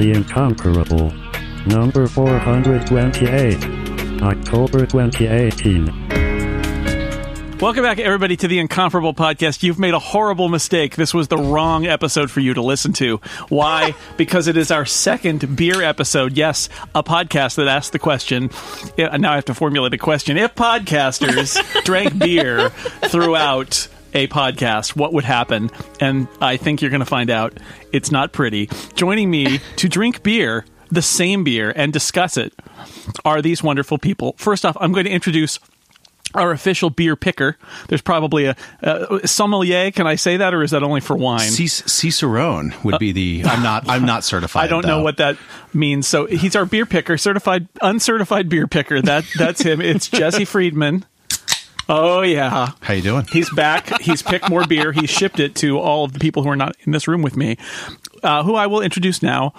The Incomparable. Number 428. October 2018. Welcome back, everybody, to the Incomparable Podcast. You've made a horrible mistake. This was the wrong episode for you to listen to. Why? because it is our second beer episode. Yes, a podcast that asked the question. Yeah, now I have to formulate a question. If podcasters drank beer throughout a podcast, what would happen? And I think you're going to find out it's not pretty. Joining me to drink beer, the same beer, and discuss it are these wonderful people. First off, I'm going to introduce our official beer picker. There's probably a, a sommelier. Can I say that, or is that only for wine? Cic- Cicerone would be the. Uh, I'm not. I'm not certified. I don't know what that means. So he's our beer picker, certified, uncertified beer picker. That that's him. It's Jesse Friedman. Oh yeah, How you doing? he's back. He's picked more beer. He shipped it to all of the people who are not in this room with me, uh, who I will introduce now.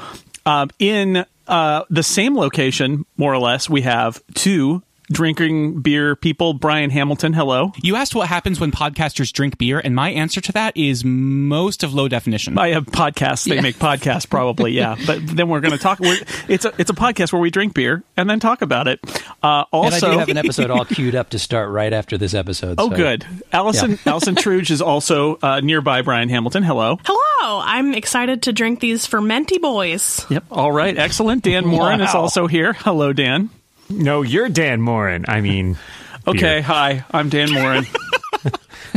Um, in uh, the same location, more or less, we have two drinking beer people. Brian Hamilton, hello. You asked what happens when podcasters drink beer, and my answer to that is most of low definition. I have podcasts. They make podcasts, probably, yeah. But then we're going to talk. We're, it's a it's a podcast where we drink beer and then talk about it. Uh, And I also, do have an episode all queued up to start right after this episode. oh, so- good. Allison Allison Truge is also uh, nearby. Brian Hamilton, hello. Hello, I'm excited to drink these fermenty boys. Yep. All right. Excellent. Dan Moren is also here. Hello, Dan. No, you're Dan Moren. I mean, Okay. beer. Hi. I'm Dan Moren.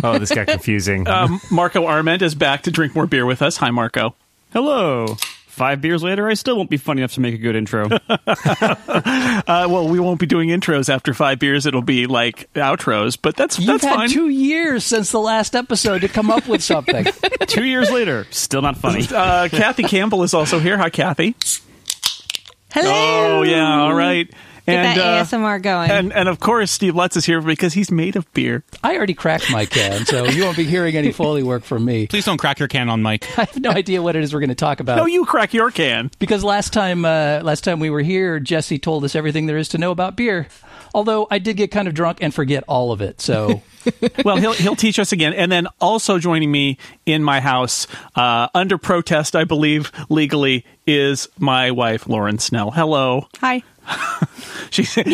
Oh, this got confusing. um, Marco Arment is back to drink more beer with us. Hi, Marco. Hello. Five beers later, I still won't be funny enough to make a good intro. Uh, well, we won't be doing intros after five beers. It'll be like outros, but that's You've that's had fine. two years since the last episode to come up with something. Two years later, still not funny. uh, Kathy Campbell is also here. Hi, Kathy. Hello. Oh yeah, all right. Get and that uh, ASMR going. and and of course Steve Lutz is here because he's made of beer. I already cracked my can, so you won't be hearing any Foley work from me. Please don't crack your can on mic. I have no idea what it is we're going to talk about. No, you crack your can. because last time, uh, last time we were here, Jesse told us everything there is to know about beer. Although I did get kind of drunk and forget all of it, so Well, he'll he'll teach us again, and then also joining me in my house uh, under protest, I believe legally, is my wife Lauren Snell. Hello. Hi. She's Yay,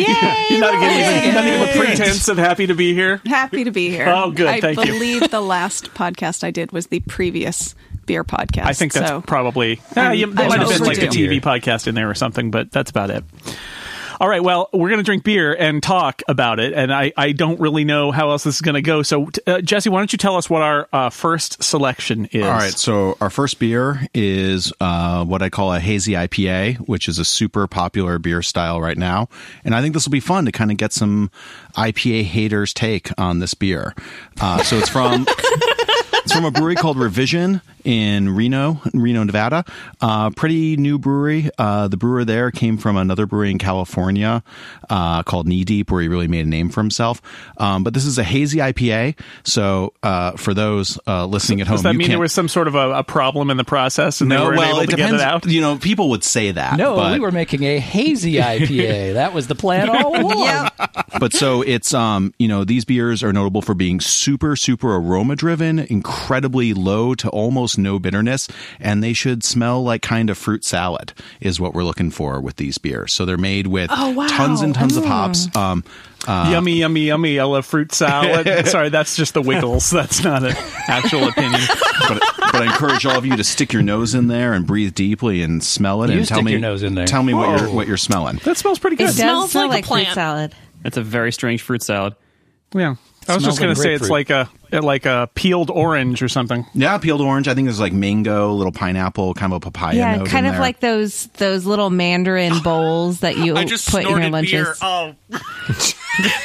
you're not Lauren! even not even a pretense of happy to be here. Happy to be here. Oh, good. I Thank you. believe the last podcast I did was the previous beer podcast. I think that's so. probably. Uh, you, might have been like a. TV podcast in there or something, but that's about it. All right, well, we're going to drink beer and talk about it, and I, I don't really know how else this is going to go. So, uh, Jesse, why don't you tell us what our uh, first selection is? All right, so our first beer is uh, what I call a hazy IPA, which is a super popular beer style right now, and I think this will be fun to kind of get some IPA haters' take on this beer. Uh, so it's from it's from a brewery called Revision in Reno, Reno, Nevada. Uh, pretty new brewery. Uh, the brewer there came from another brewery in California uh, called Knee Deep, where he really made a name for himself. Um, but this is a hazy IPA. So uh, for those uh, listening at home, Does that you mean can't. there was some sort of a, a problem in the process and they no, weren't well, able it to depends. get it out? You know, people would say that. no, but, we were making a hazy IPA. that was the plan all along. but so it's um you know these beers are notable for being super super aroma driven incredibly low to almost no bitterness and they should smell like kind of fruit salad is what we're looking for with these beers so they're made with Oh, wow. tons and tons of hops um yummy, yummy, yummy. I love fruit salad. Sorry, that's just the Wiggles. That's not an actual opinion. but, but I encourage all of you to stick your nose in there and breathe deeply and smell it You and tell me your nose in there. tell me what you're what you're smelling That smells pretty it good. does smells smell like a like fruit plant. salad. It's a very strange fruit salad. Yeah. I was just going like to say it's like a like a peeled orange or something. yeah peeled orange I think there's like mango little pineapple kind of a papaya Yeah, note kind in of there. like those those little mandarin bowls that you just put in your lunches. Oh,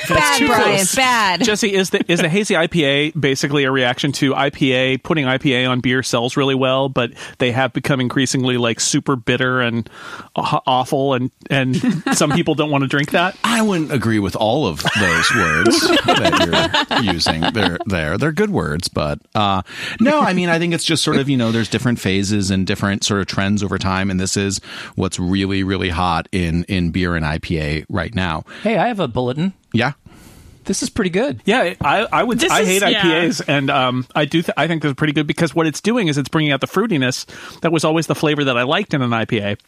bad, Brian. close. Bad. Jesse, is the is the hazy IPA basically a reaction to IPA putting IPA on beer sells really well, but they have become increasingly like super bitter and awful, and and some people don't want to drink that. I wouldn't agree with all of those words that you're using. They're there. They're good words, but uh, no. I mean, I think it's just sort of you know, there's different phases and different sort of trends over time, and this is what's really, really hot in in beer and IPA right now. Hey, I have a bulletin. Yeah. This is pretty good. Yeah, I, I would. This I is- hate yeah. IPAs, and um, I do. Th- I think they're pretty good because what it's doing is it's bringing out the fruitiness that was always the flavor that I liked in an IPA.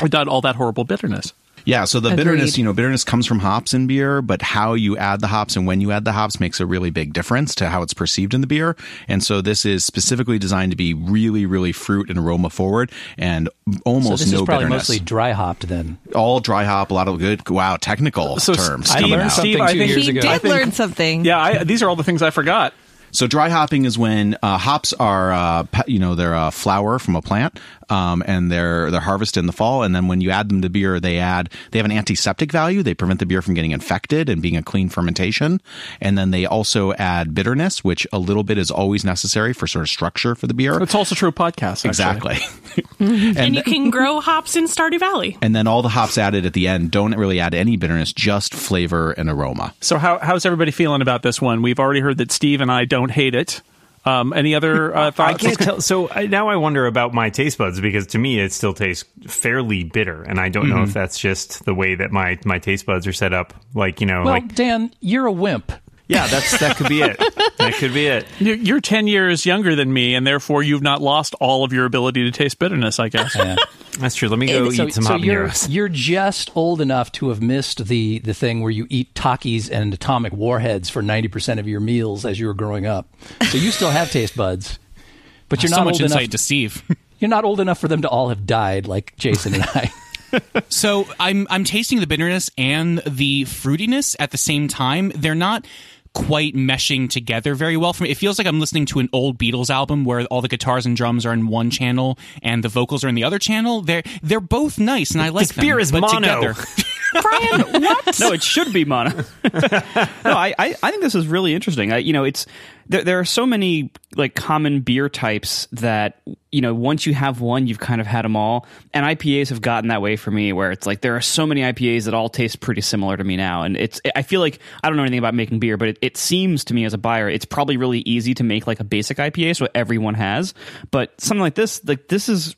without all that horrible bitterness. Yeah, so the Agreed. bitterness, you know, bitterness comes from hops in beer, but how you add the hops and when you add the hops makes a really big difference to how it's perceived in the beer. And so this is specifically designed to be really, really fruit and aroma forward and So almost this no is probably bitterness. mostly dry hopped then. All dry hop, a lot of good, wow, technical So, terms Steve- coming learned out. something Steve, I two think- years He ago. did I think- learn something. Yeah, I, these are all the things I forgot. So dry hopping is when uh, hops are, uh, you know, they're a flower from a plant, um, and they're they're harvested in the fall. And then when you add them to beer, they add they have an antiseptic value. They prevent the beer from getting infected and being a clean fermentation. And then they also add bitterness, which a little bit is always necessary for sort of structure for the beer. It's also true of podcasts. actually. Exactly. And, you can grow hops in Stardew Valley. and then all the hops added at the end don't really add any bitterness, just flavor and aroma. So how how's everybody feeling about this one? We've already heard that Steve and I don't hate it. Um, any other uh, I thoughts? can't tell. So I, now I wonder about my taste buds because to me it still tastes fairly bitter, and I don't know if that's just the way that my my taste buds are set up. Like you know, Well, like Dan, you're a wimp. Yeah, that's that could be it. That could be it. You're, you're ten years younger than me, and therefore you've not lost all of your ability to taste bitterness. I guess. Yeah. That's true. Let me go so, eat some so you're, habaneros. you're just old enough to have missed the, the thing where you eat Takis and atomic warheads for 90% of your meals as you were growing up. So you still have taste buds. But you're not so not much old insight enough. to Steve. You're not old enough for them to all have died like Jason and I. So I'm I'm tasting the bitterness and the fruitiness at the same time. They're not quite meshing together very well for me. It feels like I'm listening to an old Beatles album where all the guitars and drums are in one channel and the vocals are in the other channel. They're they're both nice and I like This them. beer is but mono. together- Brian, what? no, it should be mono. no, I, I, I think this is really interesting. I, you know, it's there, there are so many like common beer types that you know once you have one, you've kind of had them all. And IPAs have gotten that way for me, where it's like there are so many IPAs that all taste pretty similar to me now. And it's I feel like I don't know anything about making beer, but it, it seems to me as a buyer, it's probably really easy to make like a basic IPA, so everyone has. But something like this, like this is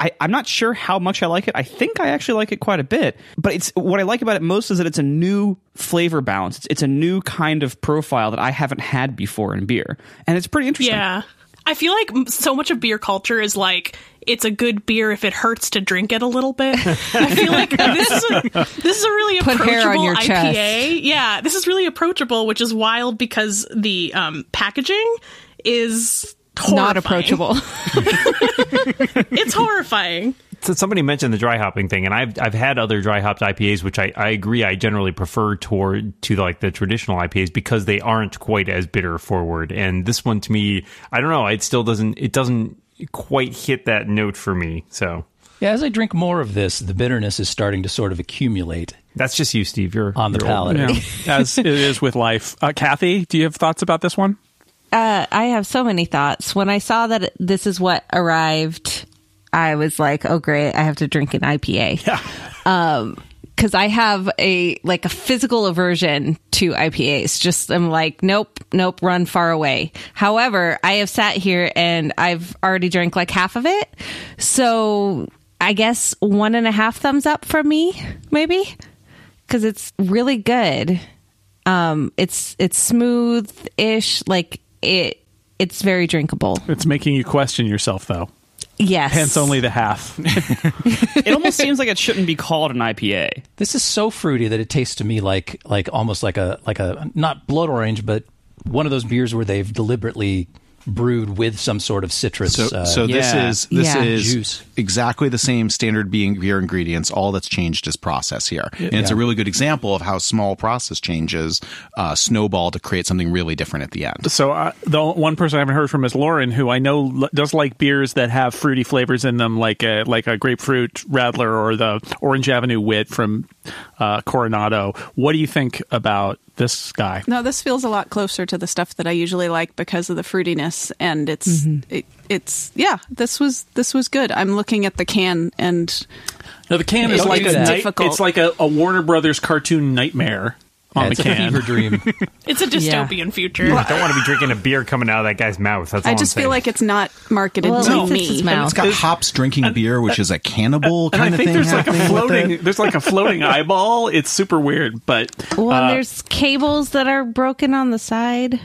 I, I'm not sure how much I like it. I think I actually like it quite a bit. But it's what I like about it most is that it's a new flavor balance. It's, it's a new kind of profile that I haven't had before in beer, and it's pretty interesting. Yeah. I feel like so much of beer culture is like it's a good beer if it hurts to drink it a little bit. I feel like this is a this is a really Put approachable hair on your IPA. chest. Yeah, this is really approachable, which is wild because the um, packaging is Not approachable. It's horrifying. So somebody mentioned the dry hopping thing, and I've I've had other dry hopped IPAs, which I, I agree I generally prefer toward to like the traditional IPAs because they aren't quite as bitter forward. And this one to me, I don't know, it still doesn't it doesn't quite hit that note for me. So Yeah, as I drink more of this, the bitterness is starting to sort of accumulate that's just you, Steve. You're on the you're palate. Yeah, as it is with life. Uh, Kathy, do you have thoughts about this one? Uh, I have so many thoughts. When I saw that this is what arrived, I was like, "Oh, great! I have to drink an IPA." Yeah. because I have a like a physical aversion to IPAs. Just I'm like, nope, nope, run far away. However, I have sat here and I've already drank like half of it, so I guess one and a half thumbs up from me, maybe, because it's really good. Um, it's it's smooth ish, like it. It's very drinkable. It's making you question yourself, though. Yes. Hence, only the half. It almost seems like it shouldn't be called an IPA. This is so fruity that it tastes to me like like almost like a like a not blood orange, but one of those beers where they've deliberately brewed with some sort of citrus. So, uh, so this yeah. is this Yeah. is Juice. exactly the same standard being beer ingredients. All that's changed is process here, and it's a really good example of how small process changes uh, snowball to create something really different at the end. So uh, the one person I haven't heard from is Lauren, who I know l- does like beers that have fruity flavors in them, like a like a grapefruit Radler or the Orange Avenue Wit from uh, Coronado. What do you think about this guy? No, this feels a lot closer to the stuff that I usually like because of the fruitiness, and it's it, it's yeah. This was this was good. I'm looking at the can, and No, the can is like a night, Difficult. it's like a, a Warner Brothers cartoon nightmare on yeah, the it's a can. fever dream. It's a dystopian future. I don't want to be drinking a beer coming out of that guy's mouth. That's all I I'm just feel like it's not marketed Well, at to least it's his me. mouth. It's got hops drinking beer, which is a cannibal and I kind of think thing there's like a floating there's like a floating eyeball. It's super weird, but Well, uh, there's cables that are broken on the side.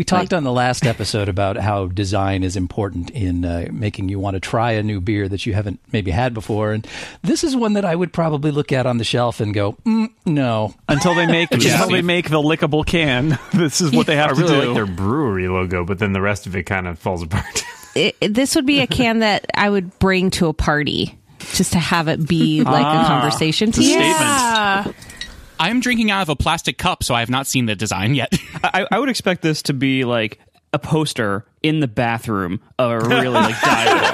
We talked on the last episode about how design is important in uh, making you want to try a new beer that you haven't maybe had before, and this is one that I would probably look at on the shelf and go, mm, "No." Until they make until they make the lickable can, this is what they have I really to do. like their brewery logo, but then the rest of it kind of falls apart. It, it- this would be a can that I would bring to a party just to have it be like a conversation piece. Yeah. I'm drinking out of a plastic cup, so I have not seen the design yet. I, I would expect this to be like a poster in the bathroom of a really like dive bar.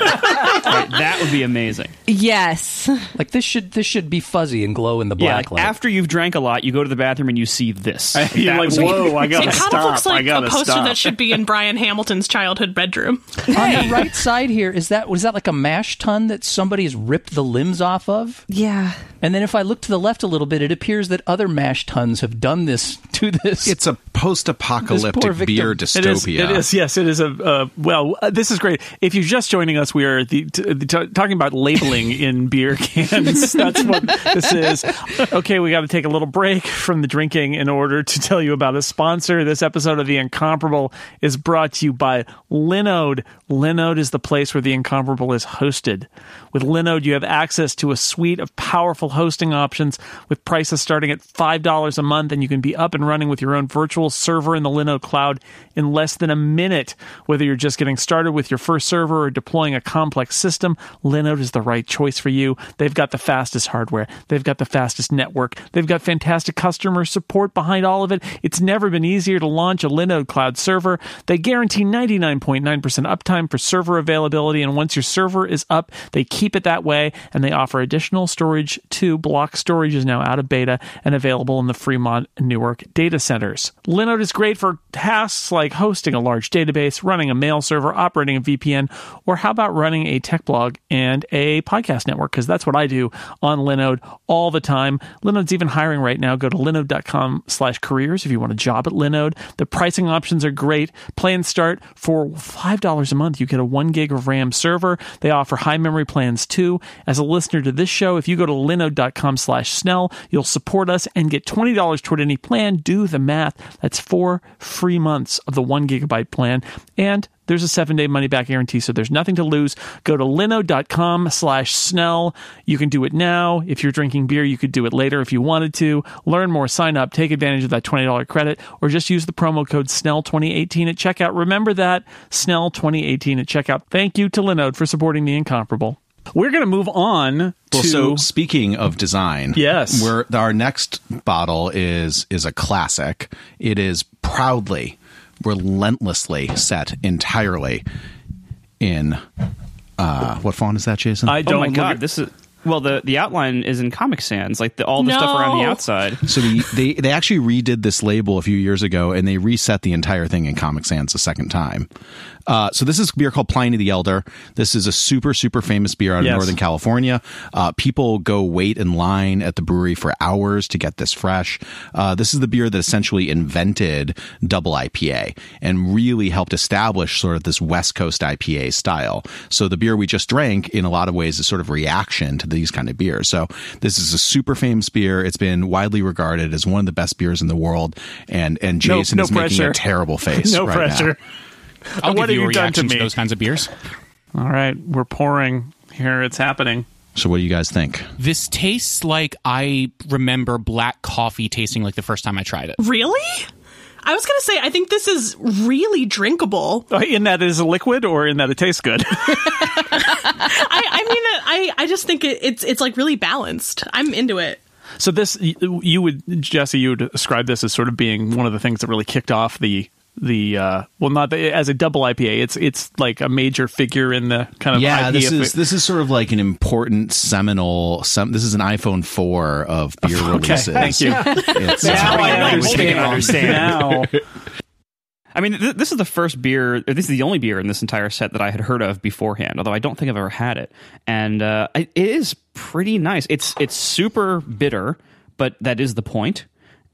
Right, that would be amazing. Yes. Like this should this should be fuzzy and glow in the Yeah, black like light. after you've drank a lot, you go to the bathroom and you see this. You're That like, was- whoa, I It gotta kind stop. of looks I like a gotta poster stop. that should be in Brian Hamilton's childhood bedroom. on the right side here is that was that like a mash tun that somebody's ripped the limbs off of? Yeah. And then if I look to the left a little bit, it appears that other mash tuns have done this to this. It's a This post-apocalyptic victim. beer It It is. dystopia. It is. Yes, it is a. Uh, well, uh, this is great. If you're just joining us, we are the, t- the t- talking about labeling in beer cans. That's what this is. Okay, we got to take a little break from the drinking in order to tell you about a sponsor. This episode of the Incomparable is brought to you by Linode. Linode is the place where the Incomparable is hosted. With Linode, you have access to a suite of powerful hosting options with prices starting at $5 a month, and you can be up and running with your own virtual server in the Linode cloud in less than a minute. Whether you're just getting started with your first server or deploying a complex system, Linode is the right choice for you. They've got the fastest hardware, they've got the fastest network, they've got fantastic customer support behind all of it. It's never been easier to launch a Linode cloud server. They guarantee 99.9% uptime for server availability, and once your server is up, they keep it that way and they offer additional storage too. Block storage is now out of beta and available in the Fremont Newark data centers. Linode is great for tasks like hosting a large database, running a mail server, operating a VPN, or how about running a tech blog and a podcast network? Because that's what I do on Linode all the time. Linode's even hiring right now. Go to linode.com slash careers if you want a job at Linode. The pricing options are great. Plans start for $5 a month. You get a one gig of RAM server. They offer high memory plans too. As a listener to this show, if you go to linode.com slash snell, you'll support us and get $20 toward any plan. Do the math. That's four free months of the one gigabyte plan. And there's a seven day money back guarantee, so there's nothing to lose. Go to linode.com slash snell. You can do it now. If you're drinking beer, you could do it later if you wanted to. Learn more, sign up, take advantage of that $20 credit, or just use the promo code SNELL2018 at checkout. Remember that, SNELL2018 at checkout. Thank you to Linode for supporting the incomparable. We're going to move on Well, to. so speaking of design, Yes. we're, our next bottle is is a classic. It is proudly, relentlessly set entirely in uh, what font is that, Jason? I don't oh my look god, at- this is well the the outline is in Comic Sans, like the, all the stuff around the outside. so the, they they actually redid this label a few years ago, and they reset the entire thing in Comic Sans a second time. Uh, so this is a beer called Pliny the Elder. This is a super super famous beer out of Yes. Northern California. Uh, people go wait in line at the brewery for hours to get this fresh. Uh, this is the beer that essentially invented double IPA and really helped establish sort of this West Coast IPA style. So the beer we just drank, in a lot of ways, is sort of reaction to these kind of beers. So this is a super famous beer. It's been widely regarded as one of the best beers in the world. And and Jason no is making a terrible face. no right now. pressure. I'll What give you have a you done to reaction to, me? those kinds of beers. All right, we're pouring. Here it's happening. So what do you guys think? This tastes like I remember black coffee tasting like the first time I tried it. Really? I was gonna say I think this is really drinkable. Uh, In that it is a liquid or in that it tastes good? I, I mean, I, I just think it, it's it's like really balanced. I'm into it. So this, you would Jesse, you would describe this as sort of being one of the things that really kicked off the the uh, well, not the, as a double IPA. It's it's like a major figure in the kind of yeah, IPA this fi- is this is sort of like an important seminal. Some this is an iPhone four of beer Okay, releases. thank you. It's, now I Like, holding it understand. understand. Now, I mean, th- this is the first beer. This is the only beer in this entire set that I had heard of beforehand. Although I don't think I've ever had it, and uh, it is pretty nice. It's it's super bitter, but that is the point.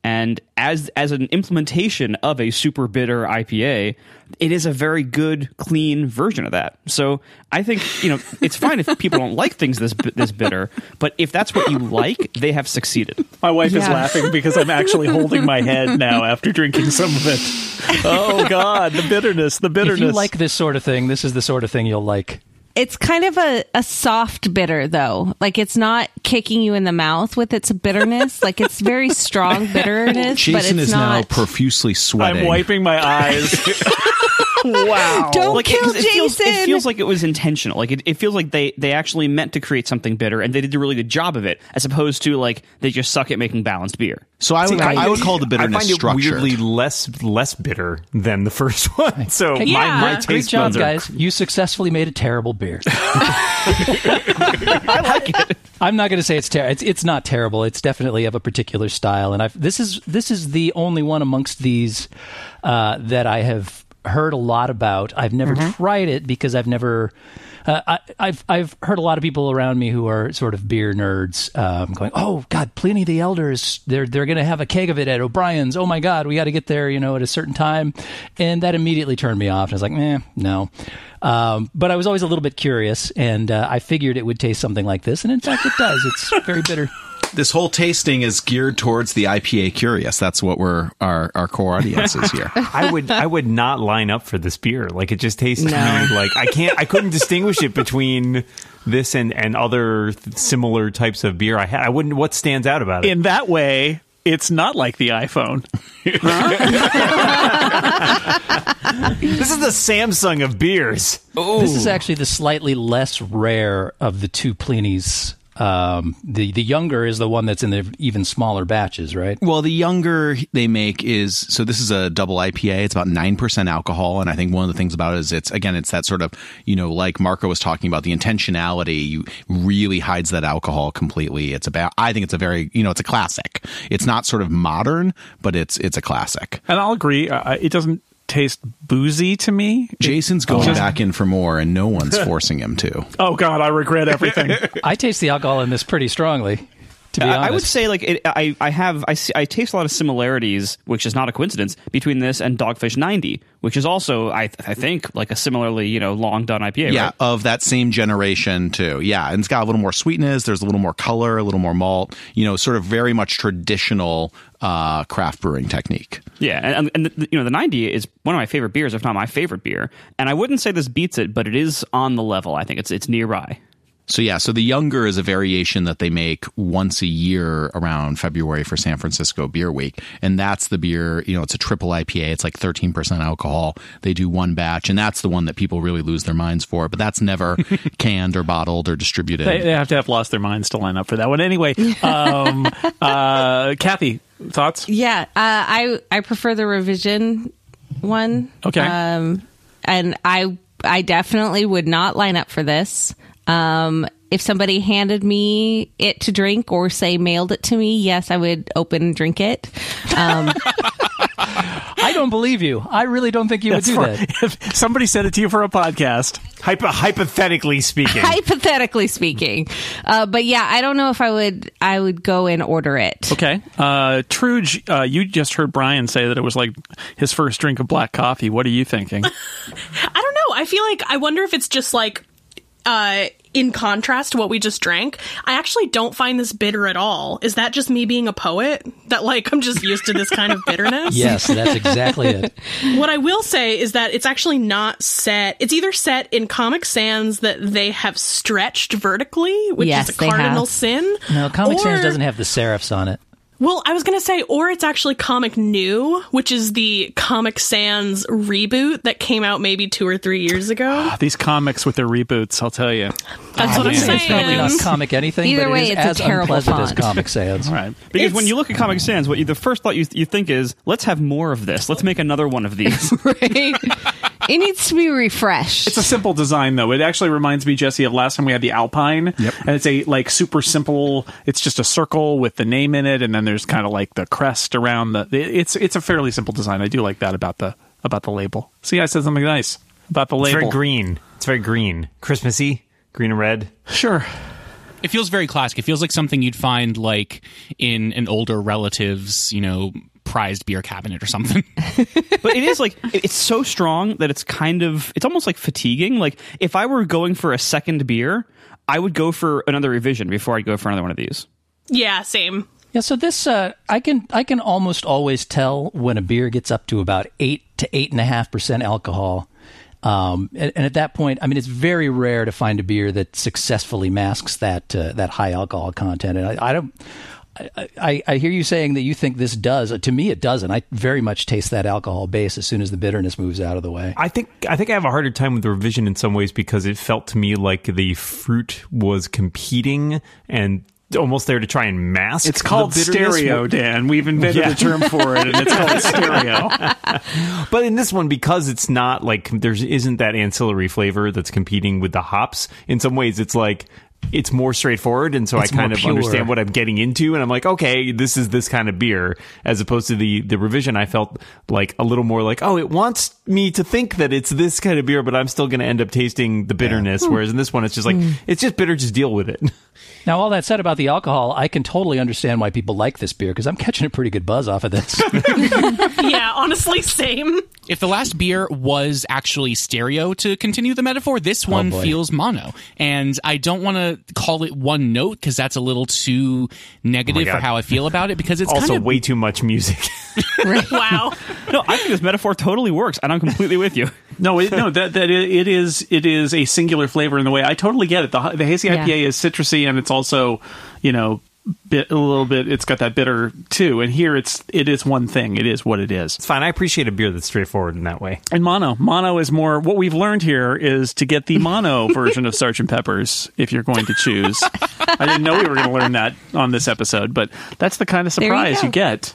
And as as an implementation of a super bitter IPA, it is a very good, clean version of that. So I think you know it's fine if people don't like things this this bitter, but if that's what you like, they have succeeded. My wife is laughing because I'm actually holding my head now after drinking some of it. Oh God, the bitterness, the bitterness. If you like this sort of thing, this is the sort of thing you'll like. It's kind of a, a soft bitter though. Like it's not kicking you in the mouth with its bitterness. like it's very strong bitterness, but Jason it's is not. now profusely sweating. I'm wiping my eyes. wow. Don't Like, kill 'cause it feels, Jason. it feels like it was intentional. Like it, it feels like they they actually meant to create something bitter, and they did a really good job of it, as opposed to like they just suck at making balanced beer. So I would, See, I would call the I bitterness find it structured. weirdly less less bitter than the first one. So Hey, my, Yeah. my Great Great taste job, buds are guys! You successfully made a terrible beer. I like it. I'm not going to say it's terrible. It's it's not terrible. It's definitely of a particular style, and I've this is this is the only one amongst these uh, that I have heard a lot about. I've never tried it because I've never. Uh, I, I've I've heard a lot of people around me who are sort of beer nerds um, going, "Oh God, Pliny the Elder is they're they're going to have a keg of it at O'Brien's. Oh my God, we got to get there, you know, at a certain time," and that immediately turned me off. I was like, "Eh, no." Um, but I was always a little bit curious, and uh, I figured it would taste something like this, and in fact, it does. It's very bitter. This whole tasting is geared towards the IPA curious. That's what we're our our core audience is here. I would I would not line up for this beer. Like it just tastes to me like I can't I couldn't distinguish it between this and and other similar types of beer I had. I wouldn't what stands out about it. In that way, it's not like the iPhone. this is the Samsung of beers. This is actually the slightly less rare of the two Pliny's. Um, the the younger is the one that's in the even smaller batches, right? Well, the younger they make is so this is a double IPA. It's about nine percent alcohol, and I think one of the things about it is it's again it's that sort of you know like Marco was talking about the intentionality. You really hides that alcohol completely. It's about I think it's a very you know it's a classic. It's not sort of modern, but it's it's a classic. And I'll agree. Uh, it doesn't taste boozy to me. Jason's going back in for more, and no one's forcing him to. Oh God, I regret everything. I taste the alcohol in this pretty strongly. To be honest, I would say like it, I I have I see, I taste a lot of similarities, which is not a coincidence, between this and Dogfish 90, which is also I I think like a similarly you know long done IPA. Yeah, right? of that same generation too. Yeah, and it's got a little more sweetness. There's a little more color, a little more malt. You know, sort of very much traditional uh, craft brewing technique. Yeah, and, and the, you know the 90 is one of my favorite beers, if not my favorite beer. And I wouldn't say this beats it, but it is on the level. I think it's it's nearby. So yeah, so the younger is a variation that they make once a year around February for San Francisco Beer Week, and that's the beer. You know, it's a triple IPA. It's like 13 percent alcohol. They do one batch, and that's the one that people really lose their minds for. But that's never canned or bottled or distributed. they, they have to have lost their minds to line up for that one. Anyway, um, uh, Kathy, thoughts? Yeah, uh, I I prefer the revision one. Okay. Um, and I I definitely would not line up for this. Um, if somebody handed me it to drink or say mailed it to me, yes, I would open and drink it. Um, I don't believe you. I really don't think you would do For- that. if somebody said it to you for a podcast, Hypo- hypothetically speaking. hypothetically speaking, uh, but yeah, I don't know if I would I would go and order it. okay. Uh, Truge, uh, you just heard Brian say that it was like his first drink of black coffee. What are you thinking? I don't know. I feel like I wonder if it's just like uh in contrast to what we just drank. I actually don't find this bitter at all. Is that just me being a poet? That like I'm just used to this kind of bitterness? Yes, that's exactly it. What I will say is that it's actually not set. It's either set in Comic Sans that they have stretched vertically, which Yes, is a they have. cardinal sin. No, Comic Sans doesn't have the serifs on it. Well, I was going to say, or it's actually Comic Neue, which is the Comic Sans reboot that came out maybe two or three years ago. Ah, these comics with their reboots, I'll tell you. That's what ah, I'm man. It's probably not saying. comic anything, Either but it way, is it's a terrible unpleasant as font. Comic Sans. right. Because It's- when you look at Comic Sans, what you, the first thought you, you think is, let's have more of this. Let's make another one of these. right? It needs to be refreshed. It's a simple design, though. It actually reminds me, Jesse, of last time we had the Alpine. Yep. And it's a like super simple. It's just a circle with the name in it, and then there's kind of like the crest around the. It's it's a fairly simple design. I do like that about the about the label. See, I said something nice about the label. It's label. very green. It's very green. Christmassy. Green and red. Sure. It feels very classic. It feels like something you'd find like in an older relative's, you know, prized beer cabinet or something. but it is like it's so strong that it's kind of it's almost like fatiguing. Like if I were going for a second beer, I would go for another revision before I'd go for another one of these. Yeah, same. Yeah, so this uh, I can I can almost always tell when a beer gets up to about eight to eight and a half percent alcohol. Um, and, and at that point, I mean, it's very rare to find a beer that successfully masks that uh, that high alcohol content. And I, I don't. I, I, I hear you saying that you think this does. To me, it doesn't. I very much taste that alcohol base as soon as the bitterness moves out of the way. I think I think I have a harder time with the revision in some ways because it felt to me like the fruit was competing and almost there to try and mask. It's called the stereo, Dan. We've invented Yeah. a term for it, and it's called stereo. But in this one, because it's not like there isn't that ancillary flavor that's competing with the hops. In some ways, it's like it's more straightforward, and so It's I kind of pure. understand what I'm getting into, and I'm like, okay, this is this kind of beer, as opposed to the the revision. I felt like a little more like, oh, it wants me to think that it's this kind of beer, but I'm still going to end up tasting the bitterness. Whereas in this one, it's just like hmm. it's just bitter, just deal with it. Now, all that said about the alcohol, I can totally understand why people like this beer because I'm catching a pretty good buzz off of this. yeah, honestly, same. if the last beer was actually stereo, to continue the metaphor, this oh, one boy. feels mono. And I don't want to call it one note because that's a little too negative oh for how I feel about it because it's also, kind of way too much music. Wow. No, I think this metaphor totally works, and I'm completely with you. No, it, no, that that it, it is it is a singular flavor in the way I totally get it. The the hazy Yeah. Is citrusy and it's also, you know, bit a little bit. It's got that bitter too. And here it's it is one thing. It is what it is. it's fine. I appreciate a beer that's straightforward in that way. And mono, mono is more. What we've learned here is to get the mono version of Sergeant Pepper's if you're going to choose. I didn't know we were going to learn that on this episode, but that's the kind of There you surprise you, get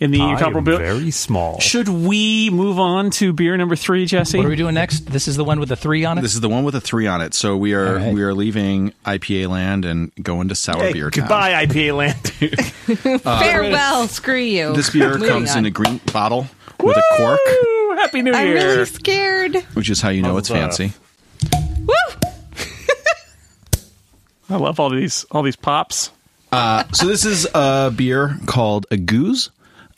in the I am incomparable. very small. Should we move on to beer number three, Jesse? what are we doing next? This is the one with the three on it. This is the one with the three on it. So we are All right. we are leaving IPA land and going to sour Hey, beer town. goodbye, IPA land. Uh, Farewell. Screw you. This beer comes on. in a green bottle with a cork, Happy New Year! I'm really scared. which is how you know it's Huzzah. fancy. Woo! I love all these all these pops. Uh, so this is a beer called a gueuze.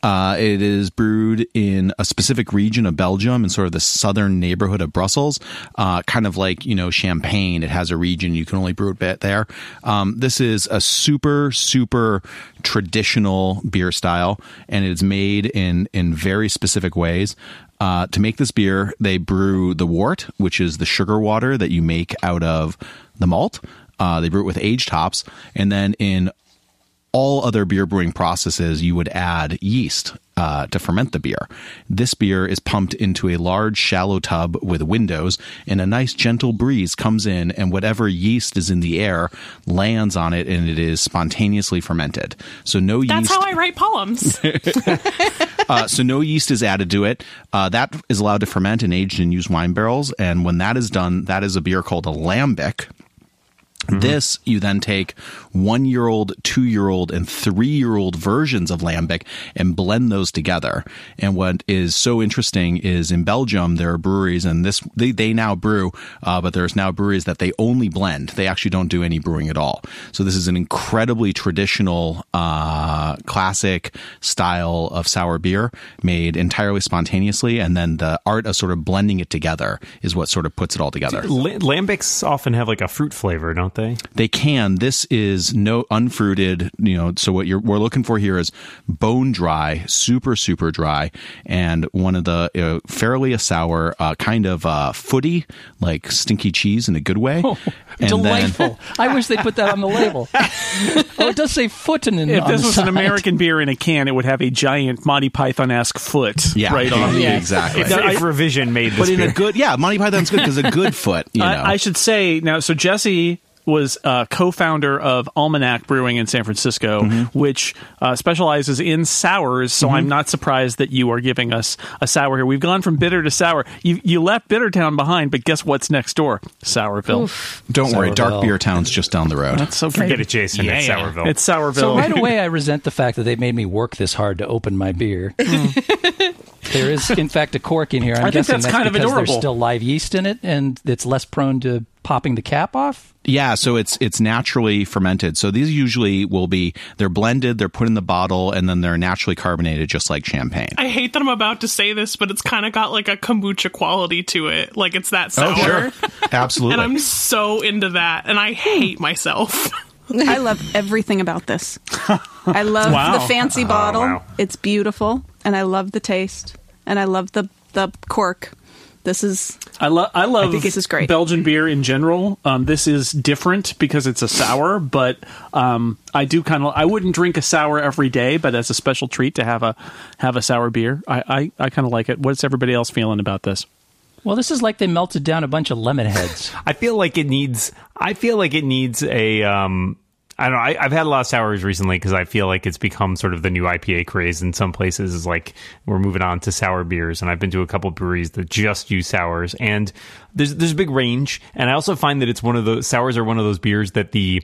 Uh, it is brewed in a specific region of Belgium in sort of the southern neighborhood of Brussels, uh, kind of like you know Champagne. It has a region you can only brew it there. Um, this is a super super traditional beer style, and it is made in in very specific ways. Uh, to make this beer, they brew the wort, which is the sugar water that you make out of the malt. Uh, they brew it with aged hops, and then in all other beer brewing processes, you would add yeast uh, to ferment the beer. This beer is pumped into a large, shallow tub with windows, and a nice, gentle breeze comes in, and whatever yeast is in the air lands on it, and it is spontaneously fermented. So no That's yeast. how I write poems. Uh, so no yeast is added to it. Uh, that is allowed to ferment and aged in used wine barrels. And when that is done, that is a beer called a lambic. This you then take one year old, two year old, and three year old versions of lambic and blend those together. And what is so interesting is in Belgium there are breweries, and this they, they now brew, uh, but there's now breweries that they only blend. They actually don't do any brewing at all. So this is an incredibly traditional, uh, classic style of sour beer made entirely spontaneously, and then the art of sort of blending it together is what sort of puts it all together. La- lambics often have like a fruit flavor, don't they? They can. This is no unfruited, you know. So what you're we're looking for here is bone dry, super super dry, and one of the uh, fairly a sour, uh, kind of uh, footy, like stinky cheese in a good way. Oh, And then- delightful. I wish they put that on the label. oh, it does say foot in it. If on this the was an. American beer in a can, it would have a giant Monty Python esque foot yeah, right on yeah, it. exactly. If, if revision made this but in beer. a good, yeah, Monty Python's good because a good foot, you know. I, I should say now. So Jesse was uh, co-founder of Almanac Brewing in San Francisco, Mm-hmm. which uh, specializes in sours. So I'm not surprised that you are giving us a sour here. We've gone from bitter to sour. You you left Bittertown behind, but guess what's next door? Sourville. Don't worry, Dark Beer Town's just down the road. That's so Forget great. it, Jason. Yeah, it's yeah. Sourville. It's Sourville. So right away, I resent the fact that they made me work this hard to open my beer. There is, in fact, a cork in here. I'm I think guessing that's kind of because adorable. There's still live yeast in it, and it's less prone to popping the cap off. Yeah, so it's it's naturally fermented. So these usually will be they're blended, they're put in the bottle, and then they're naturally carbonated, just like champagne. I hate that I'm about to say this, but it's kind of got like a kombucha quality to it. Like it's that sour. Oh, sure, absolutely. And I'm so into that, and I hate myself. I love everything about this. I love Wow. the fancy oh, bottle. wow. It's beautiful, and I love the taste, and I love the the cork. This is I love I love think this is great. Belgian beer in general. Um, this is different because it's a sour, but um, I do kind of I wouldn't drink a sour every day, but as a special treat to have a have a sour beer, I I, I kind of like it. What's everybody else feeling about this? Well, this is like they melted down a bunch of lemon heads. I feel like it needs. I feel like it needs a. Um, I don't know. I, I've had a lot of sours recently because I feel like it's become sort of the new IPA craze in some places. Is like we're moving on to sour beers, and I've been to a couple breweries that just use sours, and there's there's a big range. And I also find that it's one of those sours are one of those beers that the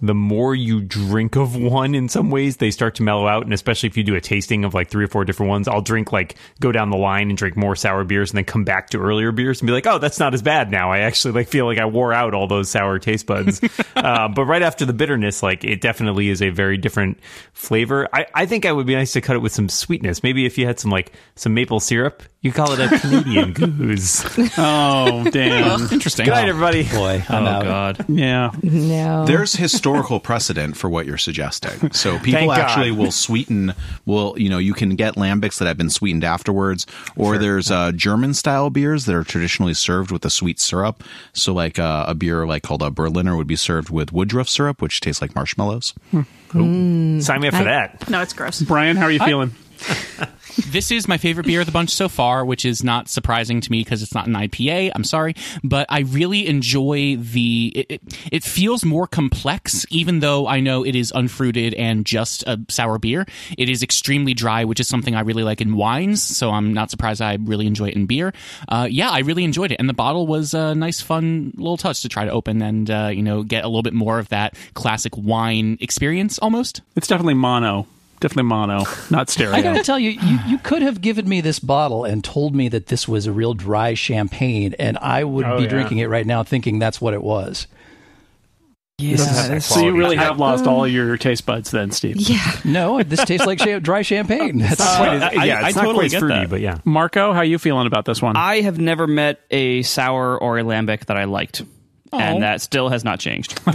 the more you drink of one in some ways they start to mellow out. And especially if you do a tasting of like three or four different ones i'll drink like go down the line and drink more sour beers and then come back to earlier beers and be like oh that's not as bad now. I actually like feel like i wore out all those sour taste buds. Uh, but right after the bitterness like it definitely is a very different flavor. I, I think i would be nice to cut it with some sweetness. Maybe if you had some like some maple syrup you call it a canadian goose Oh damn! Interesting. good night everybody Boy, I'm oh out. god. yeah, No. There's historical precedent for what you're suggesting. So people Thank God. actually will sweeten. Will you know? You can get lambics that have been sweetened afterwards, or there's uh, German style beers that are traditionally served with a sweet syrup. So like uh, a beer like called a Berliner would be served with Woodruff syrup, which tastes like marshmallows. sign me up for that No, it's gross. Brian, how are you feeling? This is my favorite beer of the bunch so far, which is not surprising to me because it's not an IPA. I'm sorry, but I really enjoy the. It, it, it feels more complex, even though I know it is unfruited and just a sour beer. It is extremely dry, which is something I really like in wines. So I'm not surprised I really enjoy it in beer. Uh, yeah, I really enjoyed it, and the bottle was a nice, fun little touch to try to open and uh, you know get a little bit more of that classic wine experience almost. It's definitely mono, definitely mono, not stereo. I got to tell you, you, you could have given me this bottle and told me that this was a real dry champagne, and I would Oh, be yeah. drinking it right now thinking that's what it was. Yeah, so you really have lost uh, all your taste buds then, Steve. yeah. No, this tastes like cha- dry champagne. Uh, that's Quite as- I- yeah I it's not totally quite get fruity that. but yeah Marco, how you feeling about this one? I have never met a sour or a lambic that I liked. Oh. And that still has not changed.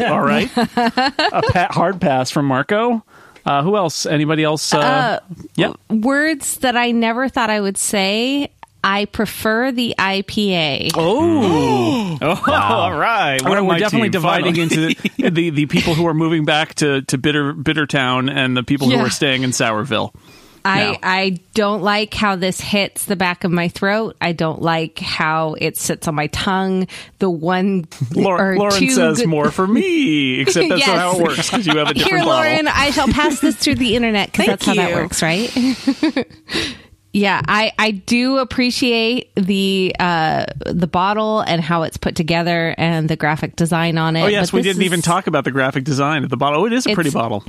All right, a pa- hard pass from Marco. Uh, who else? Anybody else? Uh, yeah. Words that I never thought I would say. I prefer the IPA. Oh, oh, all right. Well, we're definitely team, dividing finally. into the, the people who are moving back to, to Bitter Bittertown and the people who are staying in Sourville. I, No. I don't like how this hits the back of my throat. I don't like how it sits on my tongue. The one Lauren, or Lauren says good- more for me, except that's not how it works because you have a different Here, bottle. Lauren, I shall pass this through the internet because that's how that works, right? Yeah, I, I do appreciate the uh, the bottle and how it's put together and the graphic design on it. Oh yes, but we didn't even talk about the graphic design of the bottle. Oh, it is a pretty It's- bottle.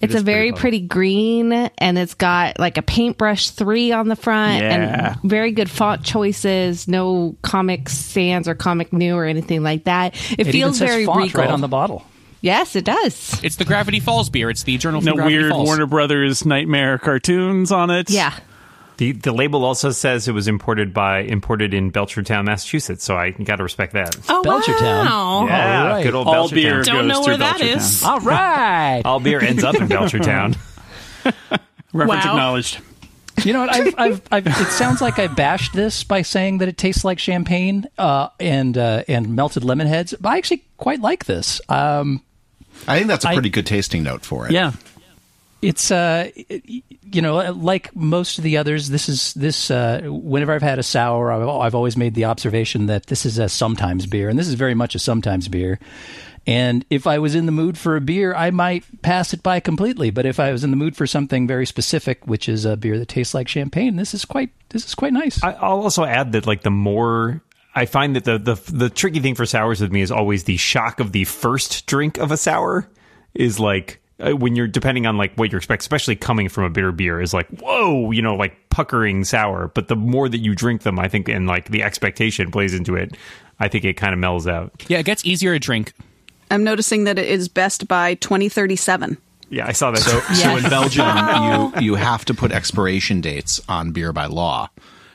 It's a very pretty green, and it's got like a paintbrush three on the front, Yeah. and very good font choices. No Comic Sans or Comic Neue or anything like that. It, it feels very font regal. right on the bottle. yes, it does. It's the Gravity Falls beer. It's the journal No from Gravity weird Falls. Warner Brothers nightmare cartoons on it. Yeah. The the label also says it was imported by imported in Belchertown, Massachusetts. So I got to respect that. Oh Belchertown. wow! yeah, right. good old All Belchertown. beer Don't goes know through where that Belchertown. is. All right. All beer ends up in Belchertown. Reference Wow. acknowledged. You know what? I've, I've, I've, it sounds like I bashed this by saying that it tastes like champagne uh, and uh, and melted lemon heads, but I actually quite like this. Um, I think that's a I- pretty good tasting note for it. Yeah. It's uh, you know, like most of the others, this is this. Uh, whenever I've had a sour, I've, I've always made the observation that this is a sometimes beer, and this is very much a sometimes beer. And if I was in the mood for a beer, I might pass it by completely. But if I was in the mood for something very specific, which is a beer that tastes like champagne, this is quite this is quite nice. I, I'll also add that like the more I find that the, the the tricky thing for sours with me is always the shock of the first drink of a sour is like Uh, when you're depending on like what you expect, especially coming from a bitter beer, is like whoa, you know, like puckering sour. But the more that you drink them, I think, and like the expectation plays into it, I think it kind of mellows out. Yeah, it gets easier to drink. I'm noticing that it is best by 2037. Yeah, I saw that. So, Yes. so in Belgium, you you have to put expiration dates on beer by law,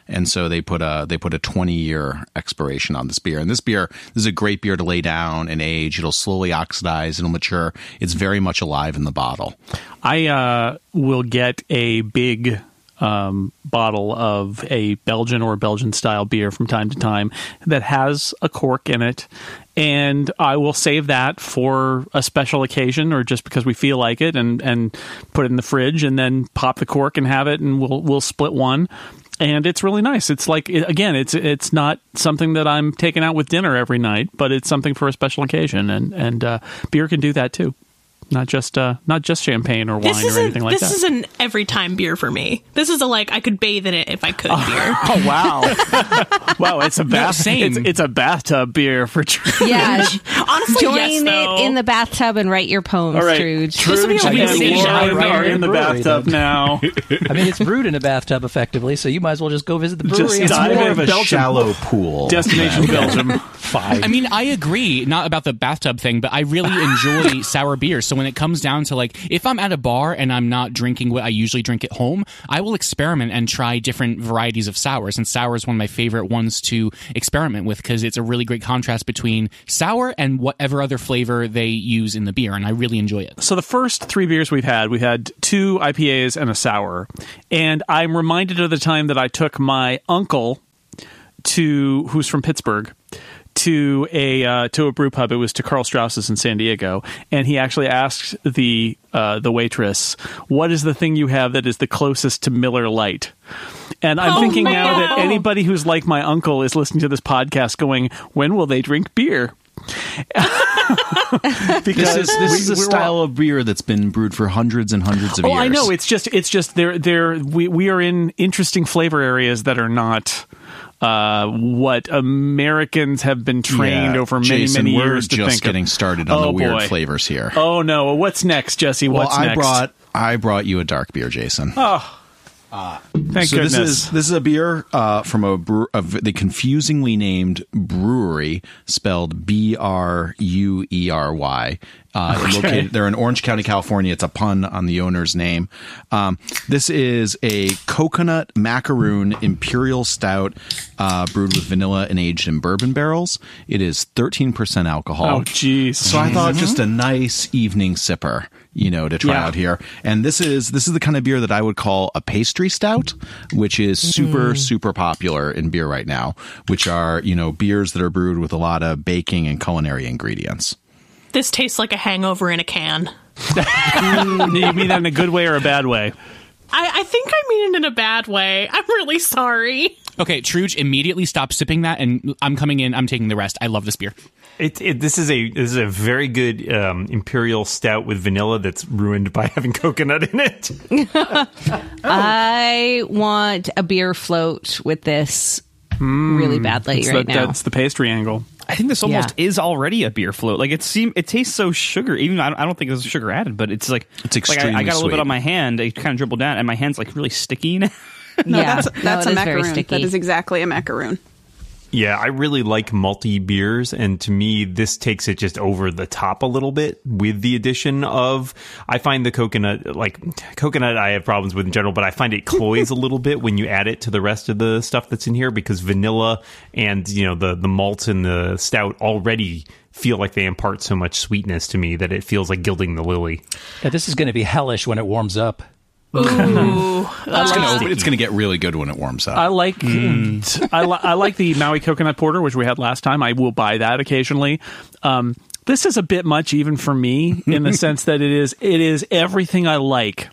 and so they put a they put a twenty year expiration on this beer. And this beer this is a great beer to lay down and age. It'll slowly oxidize. It'll mature. It's very much alive in the bottle. I uh, will get a big um, bottle of a Belgian or Belgian style beer from time to time that has a cork in it. And I will save that for a special occasion or just because we feel like it and, and put it in the fridge and then pop the cork and have it and we'll we'll split one. And it's really nice. It's like again, it's it's not something that I'm taking out with dinner every night, but it's something for a special occasion and and uh, beer can do that too. Not just uh, not just champagne or wine or anything like that. this is an every time beer for me. This is a like I could bathe in it if I could beer. Oh wow! wow, it's a bath. same. It's, it's a bathtub beer for Truge. Yeah, Honestly, join yes, it in the bathtub and write your poems, All right, Truge. This would be Truge like and a scene Lauren right are here. in the bathtub then. now. I mean, it's brewed in a bathtub effectively, so you might as well just go visit the brewery. Just and dive more of a Belgium. shallow pool. Destination Belgium. five. I mean, I agree, not about the bathtub thing, but I really enjoy sour beer. So when it comes down to like, if I'm at a bar and I'm not drinking what I usually drink at home, I will experiment and try different varieties of sours. And sour is one of my favorite ones to experiment with because it's a really great contrast between sour and whatever other flavor they use in the beer. And I really enjoy it. So the first three beers we've had, we've had two IPAs and a sour, and I'm reminded of the time that I took my uncle to who's from Pittsburgh to a uh, to a brew pub. It was to Karl Strauss's in San Diego, and he actually asked the uh, the waitress, "What is the thing you have that is the closest to Miller Lite?" And I'm Oh, thinking now that anybody who's like my uncle is listening to this podcast, going, "When will they drink beer?" because This is this we- is a we're all- style of beer that's been brewed for hundreds and hundreds of Oh, years. I know. It's just it's just there there we we are in interesting flavor areas that are not uh, what Americans have been trained Yeah, over many Jason, many we're years to just getting of. started on Oh, the weird boy. flavors here. Oh no! What's next, Jesse? well, What's I next? brought I brought you a dark beer, Jason. Thank so goodness. this is this is a beer uh, from a, brew, a v- the confusingly named brewery spelled B R U E R Y. Uh, located, they're in Orange County, California. It's a pun on the owner's name. Um, this is a coconut macaroon imperial stout uh, brewed with vanilla and aged in bourbon barrels. It is thirteen percent alcohol. oh jeez. So I thought just a nice evening sipper, you know, to try Yeah. out here. And this is this is the kind of beer that I would call a pastry stout, which is super mm. super popular in beer right now, which are, you know, beers that are brewed with a lot of baking and culinary ingredients. This tastes like a hangover in a can. you mean that in a good way or a bad way? I, I think I mean it in a bad way. I'm really sorry. Okay, Truge, immediately stop sipping that, and I'm coming in. I'm taking the rest. I love this beer. It, it, this is a this is a very good um, imperial stout with vanilla that's ruined by having coconut in it. I want a beer float with this really mm. badly It's right the- now. That's the pastry angle. I think this almost Yeah. is already a beer float. Like it seem it tastes so sugar. Even I don't, I don't think there's sugar added, but it's like It's like I, I got a little bit on my hand. It kind of dribbled down, and my hand's like really sticky. now. No, Yeah. that's that's it a is very macaroon. sticky. That is exactly a macaroon. Yeah, I really like malty beers, and to me, this takes it just over the top a little bit with the addition of. I find the coconut, like coconut, I have problems with in general, but I find it cloys a little bit when you add it to the rest of the stuff that's in here because vanilla and you know the the malt and the stout already feel like they impart so much sweetness to me that it feels like gilding the lily. Yeah, this is going to be hellish when it warms up. Ooh. It's gonna, open, it's gonna get really good when it warms up. I like I, li- I like the Maui coconut porter, which we had last time. I will buy that occasionally. Um, this is a bit much even for me in the sense that it is it is everything I like,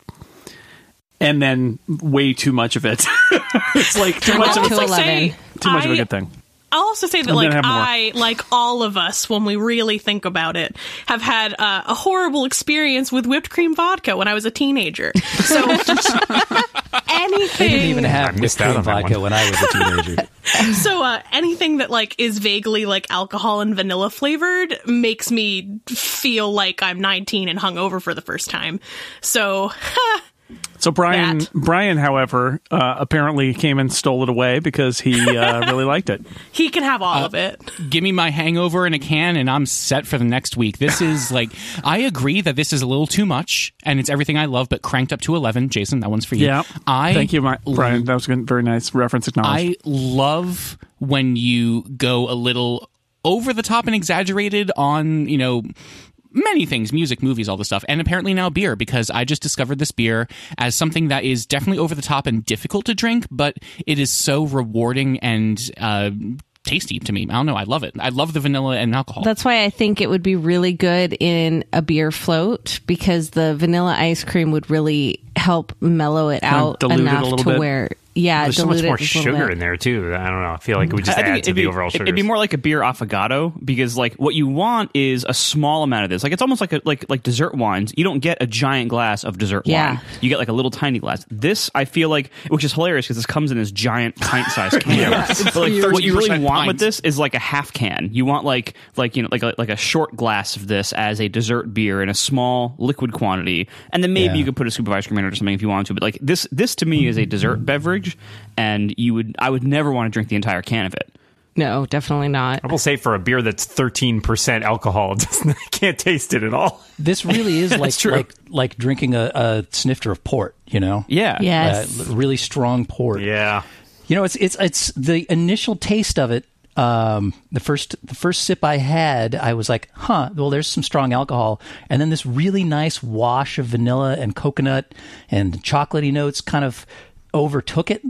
and then way too much of it. it's like too much of Up it. to It's like 11. saying, Too much of a I- good thing. I'll also say that, I'm like, gonna have more. I, like all of us, when we really think about it, have had uh, a horrible experience with whipped cream vodka when I was a teenager. So, anything. They didn't even have whipped cream on that vodka when I was a teenager. So uh, anything that like is vaguely like alcohol and vanilla flavored makes me feel like I'm 19 and hungover for the first time. So So Brian, That. Brian, however, uh, apparently came and stole it away because he uh, really liked it. He can have all Uh, of it. give me my hangover in a can and I'm set for the next week. This is like I agree that this is a little too much and it's everything I love, but cranked up to eleven. Jason, that one's for you. Yeah, I thank you, my, Brian. That was a very nice reference. Acknowledged. I love when you go a little over the top and exaggerated on, you know, many things music, movies, all this stuff. And apparently now beer, because I just discovered this beer as something that is definitely over the top and difficult to drink, but it is so rewarding and, uh, Tasty to me. I don't know. I love it. I love the vanilla and alcohol. That's why I think it would be really good in a beer float because the vanilla ice cream would really help mellow it Kind out dilute it a enough to bit. where, yeah, There's so much more just a little sugar bit. in there too. I don't know. I feel like it would just I think add to it'd the be, overall sugar. it'd be more like a beer affogato because like what you want is a small amount of this. Like it's almost like a, like like dessert wines. You don't get a giant glass of dessert Yeah. wine. You get like a little tiny glass. This I feel like, which is hilarious because this comes in this giant pint sized can. But, like, what you really 30% want with this is like a half can. You want like like you know like a, like a short glass of this as a dessert beer in a small liquid quantity, and then maybe Yeah. you could put a scoop of ice cream in it or something if you want to. But like this this to me is a dessert beverage, and you would I would never want to drink the entire can of it. No, definitely not. I will say for a beer that's 13% alcohol, it I can't taste it at all. This really is like like like drinking a, a snifter of port. You know, Yeah. Yes. uh, really strong port. Yeah. You know, it's it's it's the initial taste of it. Um, the first the first sip I had, I was like, "Huh, well, there's some strong alcohol," and then this really nice wash of vanilla and coconut and chocolatey notes kind of overtook it.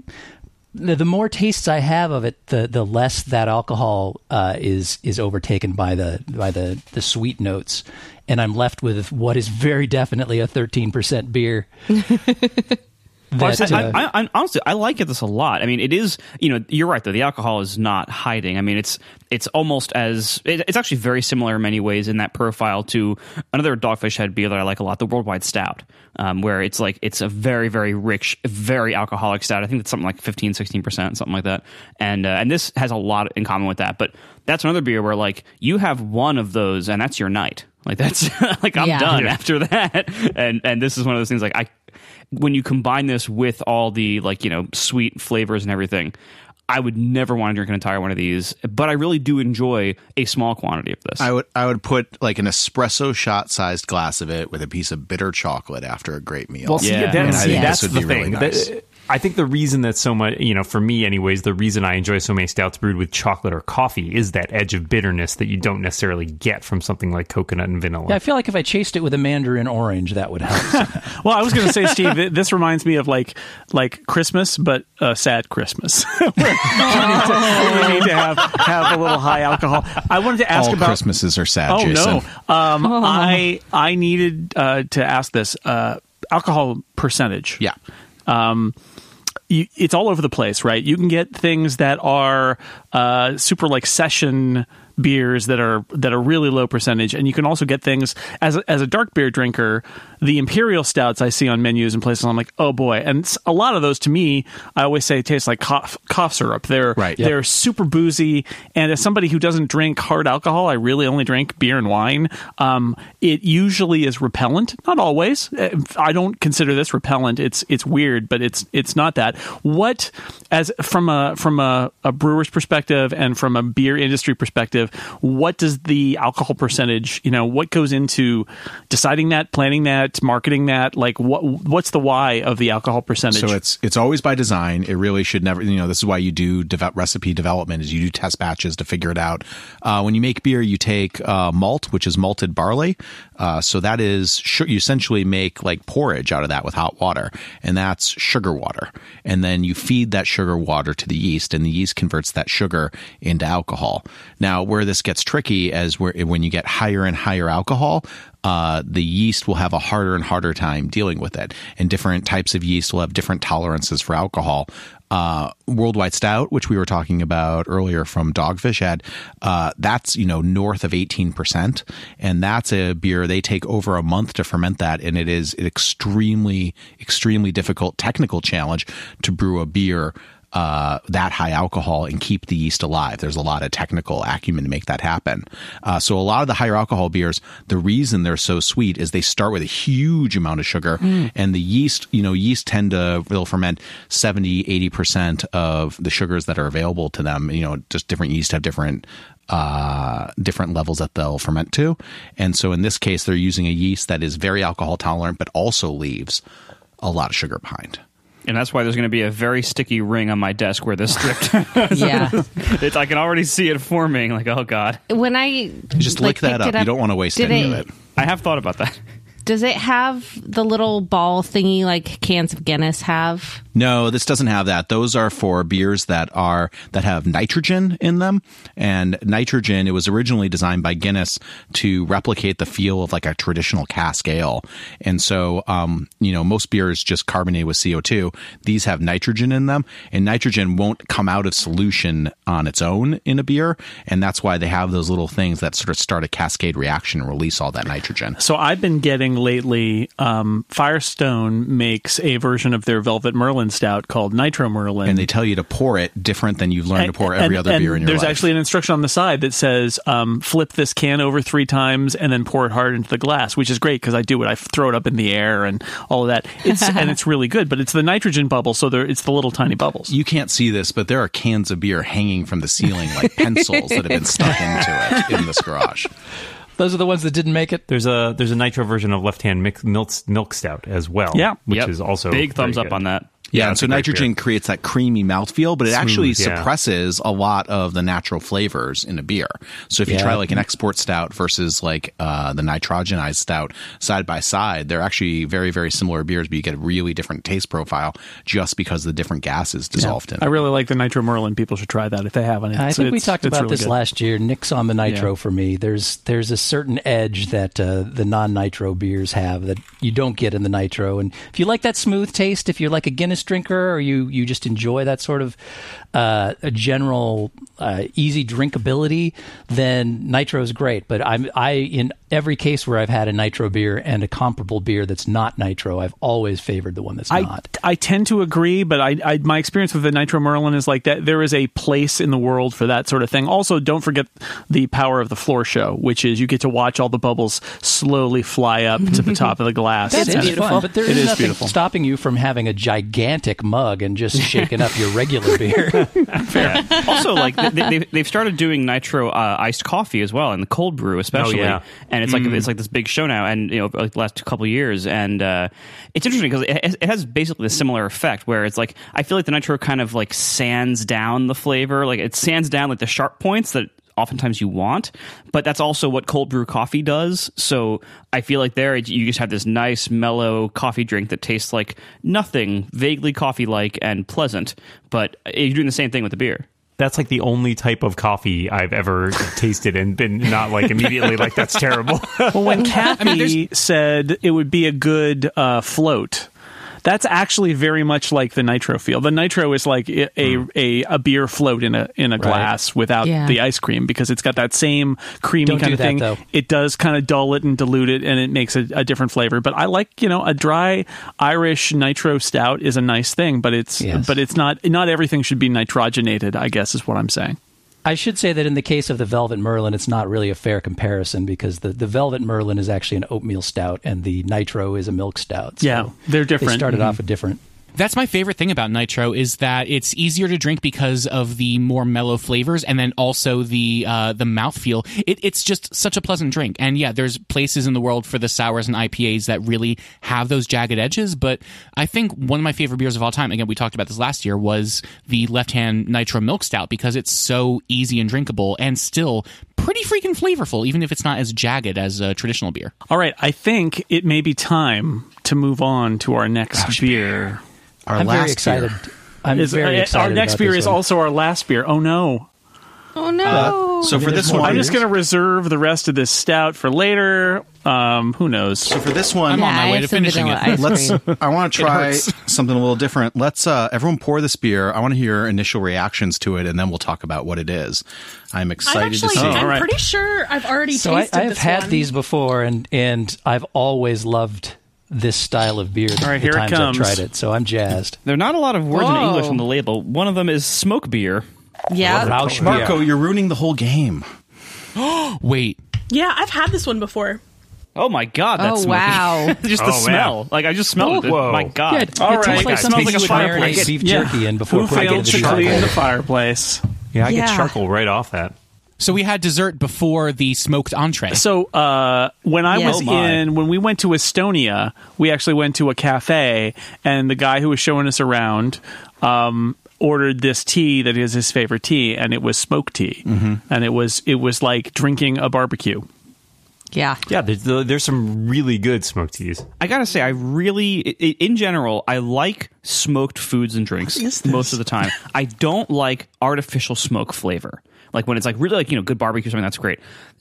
The, the more tastes I have of it, the the less that alcohol uh, is is overtaken by the by the the sweet notes, and I'm left with what is very definitely a 13% beer. Well, I, That, I, uh, I, I, honestly, I like this a lot. I mean, it is, you know, you're right though. The alcohol is not hiding. I mean, it's it's almost as it, it's actually very similar in many ways in that profile to another Dogfish Head beer that I like a lot, the Worldwide Stout, um, where it's like it's a very very rich, very alcoholic stout. I think it's something like 15, 16 percent, something like that. And uh, and this has a lot in common with that. But that's another beer where like you have one of those and that's your night. Like that's like I'm Yeah. done after that. And and this is one of those things like I when you combine this with all the like you know sweet flavors and everything i would never want to drink an entire one of these but i really do enjoy a small quantity of this I would I would put like an espresso shot sized glass of it with a piece of bitter chocolate after a great meal. Well, see, Yeah. that- And I see, that's this would the be really thing. nice. That- I think the reason that so much, you know, for me, anyways, the reason I enjoy so many stouts brewed with chocolate or coffee is that edge of bitterness that you don't necessarily get from something like coconut and vanilla. yeah, I feel like if I chased it with a mandarin orange, that would help. Well, I was going to say, Steve, this reminds me of like like Christmas, but a sad Christmas. Where you need to, you need to have have a little high alcohol. I wanted to ask All about. Christmases are sad, Oh Jason. no! Um, I I needed uh, to ask this uh, alcohol percentage. Yeah. You, it's all over the place, right? You can get things that are uh, super like session beers that are that are really low percentage, and you can also get things as as a dark beer drinker. The imperial stouts I see on menus and places, I'm like, oh boy! And a lot of those, to me, I always say taste like cough cough syrup. They're Right. Yep. they're super boozy, and as somebody who doesn't drink hard alcohol, I really only drink beer and wine. Um, it usually is repellent, not always. Uh, I don't consider this repellent. It's it's weird, but it's it's not that. What as from a from a, a brewer's perspective and from a beer industry perspective, what does the alcohol percentage? You know, what goes into deciding that, planning that, marketing that? Like, what what's the why of the alcohol percentage? So it's it's always by design. It really should never. You know, this is why you do recipe development. Is you do test batches to figure it out. Uh, when you make beer, you take uh, malt, which is malted barley. Uh, so that is you essentially make like porridge out of that with hot water, and that's sugar water. And then you feed that sugar water to the yeast, and the yeast converts that sugar into alcohol. Now, where this gets tricky as where when you get higher and higher alcohol, uh, the yeast will have a harder and harder time dealing with it. And different types of yeast will have different tolerances for alcohol. Uh, Worldwide Stout, which we were talking about earlier from Dogfish Head, uh, that's, you know, north of 18%. And that's a beer they take over a month to ferment that. And it is an extremely, extremely difficult technical challenge to brew a beer uh, that high alcohol and keep the yeast alive. There's a lot of technical acumen to make that happen. Uh, so a lot of the higher alcohol beers, the reason they're so sweet is they start with a huge amount of sugar, and the yeast, you know, yeast tend to will ferment 70, 80 percent of the sugars that are available to them. You know, just different yeast have different uh, different levels that they'll ferment to. And so in this case, they're using a yeast that is very alcohol tolerant, but also leaves a lot of sugar behind. And that's why there's going to be a very sticky ring on my desk where this stripped. Yeah. it's, I can already see it forming. Like, oh god, when I You just like, lick that picked up. You don't want to waste did any it, of it. I have thought about that. Does it have the little ball thingy like cans of Guinness have? No, this doesn't have that. Those are for beers that are that have nitrogen in them. And nitrogen, it was originally designed by Guinness to replicate the feel of like a traditional cask ale. And so, um, you know, most beers just carbonate with CO2. These have nitrogen in them, and nitrogen won't come out of solution on its own in a beer. And that's why they have those little things that sort of start a cascade reaction and release all that nitrogen. So I've been getting lately. Um, Firestone makes a version of their Velvet Merlin stout called Nitro Merlin, And they tell you to pour it different than you've learned to pour every other and beer in your there's life. There's actually an instruction on the side that says um, flip this can over three times and then pour it hard into the glass, which is great because I do it. I throw it up in the air and all of that. It's and it's really good, but it's the nitrogen bubble, so there it's the little tiny bubbles. you can't see this, but there are cans of beer hanging from the ceiling like pencils that have been stuck into it in this garage. Those are the ones that didn't make it. There's a there's a nitro version of Left Hand milk, milk milk stout as well. Yeah. which Yep. is also big thumbs up good. on that. Yeah, and so nitrogen beer. creates that creamy mouthfeel, but it actually Smooth, yeah. suppresses a lot of the natural flavors in a beer. So if you try like an export stout versus like uh, the nitrogenized stout side by side, they're actually very, very similar beers, but you get a really different taste profile just because of the different gases dissolved in I really like the Nitro Merlin. People should try that if they haven't. I It's- think we talked about really this good. last year. Nick's on the nitro Yeah. for me. There's there's a certain edge that uh, the non-nitro beers have that you don't get in the nitro. And if you like that smooth taste, if you're like a Guinness drinker or you you just enjoy that sort of uh, a general uh, easy drinkability, then nitro is great. But I'm I in every case where I've had a nitro beer and a comparable beer that's not nitro, I've always favored the one that's I, not. I tend to agree, but I, I my experience with the Nitro Merlin is like that. There is a place in the world for that sort of thing. Also, don't forget the power of the floor show, which is you get to watch all the bubbles slowly fly up to the top of the glass. That is And- fun, but there It is is nothing beautiful. stopping you from having a gigantic mug and just shaking up your regular beer. also, like they, they, they've started doing nitro uh, iced coffee as well, and the cold brew especially. yeah. And it's like it's like this big show now, and you know, like the last couple of years, and uh, it's interesting because it, it has basically a similar effect where it's like I feel like the nitro kind of like sands down the flavor, like it sands down like the sharp points that oftentimes you want but that's also what cold brew coffee does so i feel like there you just have this nice mellow coffee drink that tastes like nothing vaguely coffee like and pleasant but you're doing the same thing with the beer That's like the only type of coffee I've ever tasted and been not like immediately like that's terrible. Well, when Kathy said it would be a good uh, float, that's actually very much like the nitro feel. The nitro is like a a, a, a beer float in a in a glass without Yeah. the ice cream because it's got that same creamy Don't kind do of that, thing. though. It does kind of dull it and dilute it, and it makes a, a different flavor. But I like you know a dry Irish nitro stout is a nice thing, but it's Yes. but it's not not everything should be nitrogenated. I guess is what I'm saying. I should say that in the case of the Velvet Merlin, it's not really a fair comparison because the, the Velvet Merlin is actually an oatmeal stout and the Nitro is a milk stout. So Yeah, they're different. They started Mhm. off a different. That's my favorite thing about Nitro is that it's easier to drink because of the more mellow flavors and then also the uh, the mouthfeel. It, it's just such a pleasant drink. And yeah, there's places in the world for the sours and IPAs that really have those jagged edges. But I think one of my favorite beers of all time, again, we talked about this last year, was the Left Hand Nitro Milk Stout because it's so easy and drinkable and still pretty freaking flavorful, even if it's not as jagged as a traditional beer. All right, I think it may be time to move on to our next beer. Our I'm last very excited. beer. I'm Is- very uh, excited. Our next about beer this is one. also our last beer. Oh no! Oh no! So for this more one, I'm just going to reserve the rest of this stout for later. Um, who knows? So for this one, I'm on my I way to finishing it. let's i want to try something a little different let's uh everyone pour this beer i want to hear initial reactions to it and then we'll talk about what it is i'm excited I'm excited actually, to see Oh, I'm all right. pretty sure I've already So I, tasted I have had one. these before, and and I've always loved this style of beer All right, the here it comes. I've tried it. So I'm jazzed. There are not a lot of words in English on the label. One of them is smoke beer. Yeah. Rausch Marco, you're ruining the whole game. Wait, Yeah, I've had this one before. Oh my god, that's Oh, wow. just the Oh, smell. wow. Like I just smelled it. Whoa. My god. Yeah, it, All it right, tastes like guys, something take you you would to a marinate fireplace. beef Yeah. jerky in before Who putting it failed into to the clean the dehydrator. fireplace? Yeah, I get Yeah. charcoal right off that. So we had dessert before the smoked entree. So uh, when I Yeah. was Oh, in, when we went to Estonia, we actually went to a cafe, and the guy who was showing us around um, ordered this tea that is his favorite tea, and it was smoked tea, mm-hmm. and it was it was like drinking a barbecue. Yeah. Yeah, there's, there's some really good smoked teas. I gotta say, I really, i- i- in general, I like smoked foods and drinks most of the time. I don't like artificial smoke flavor. Like when it's like really like you know good barbecue or something, that's great.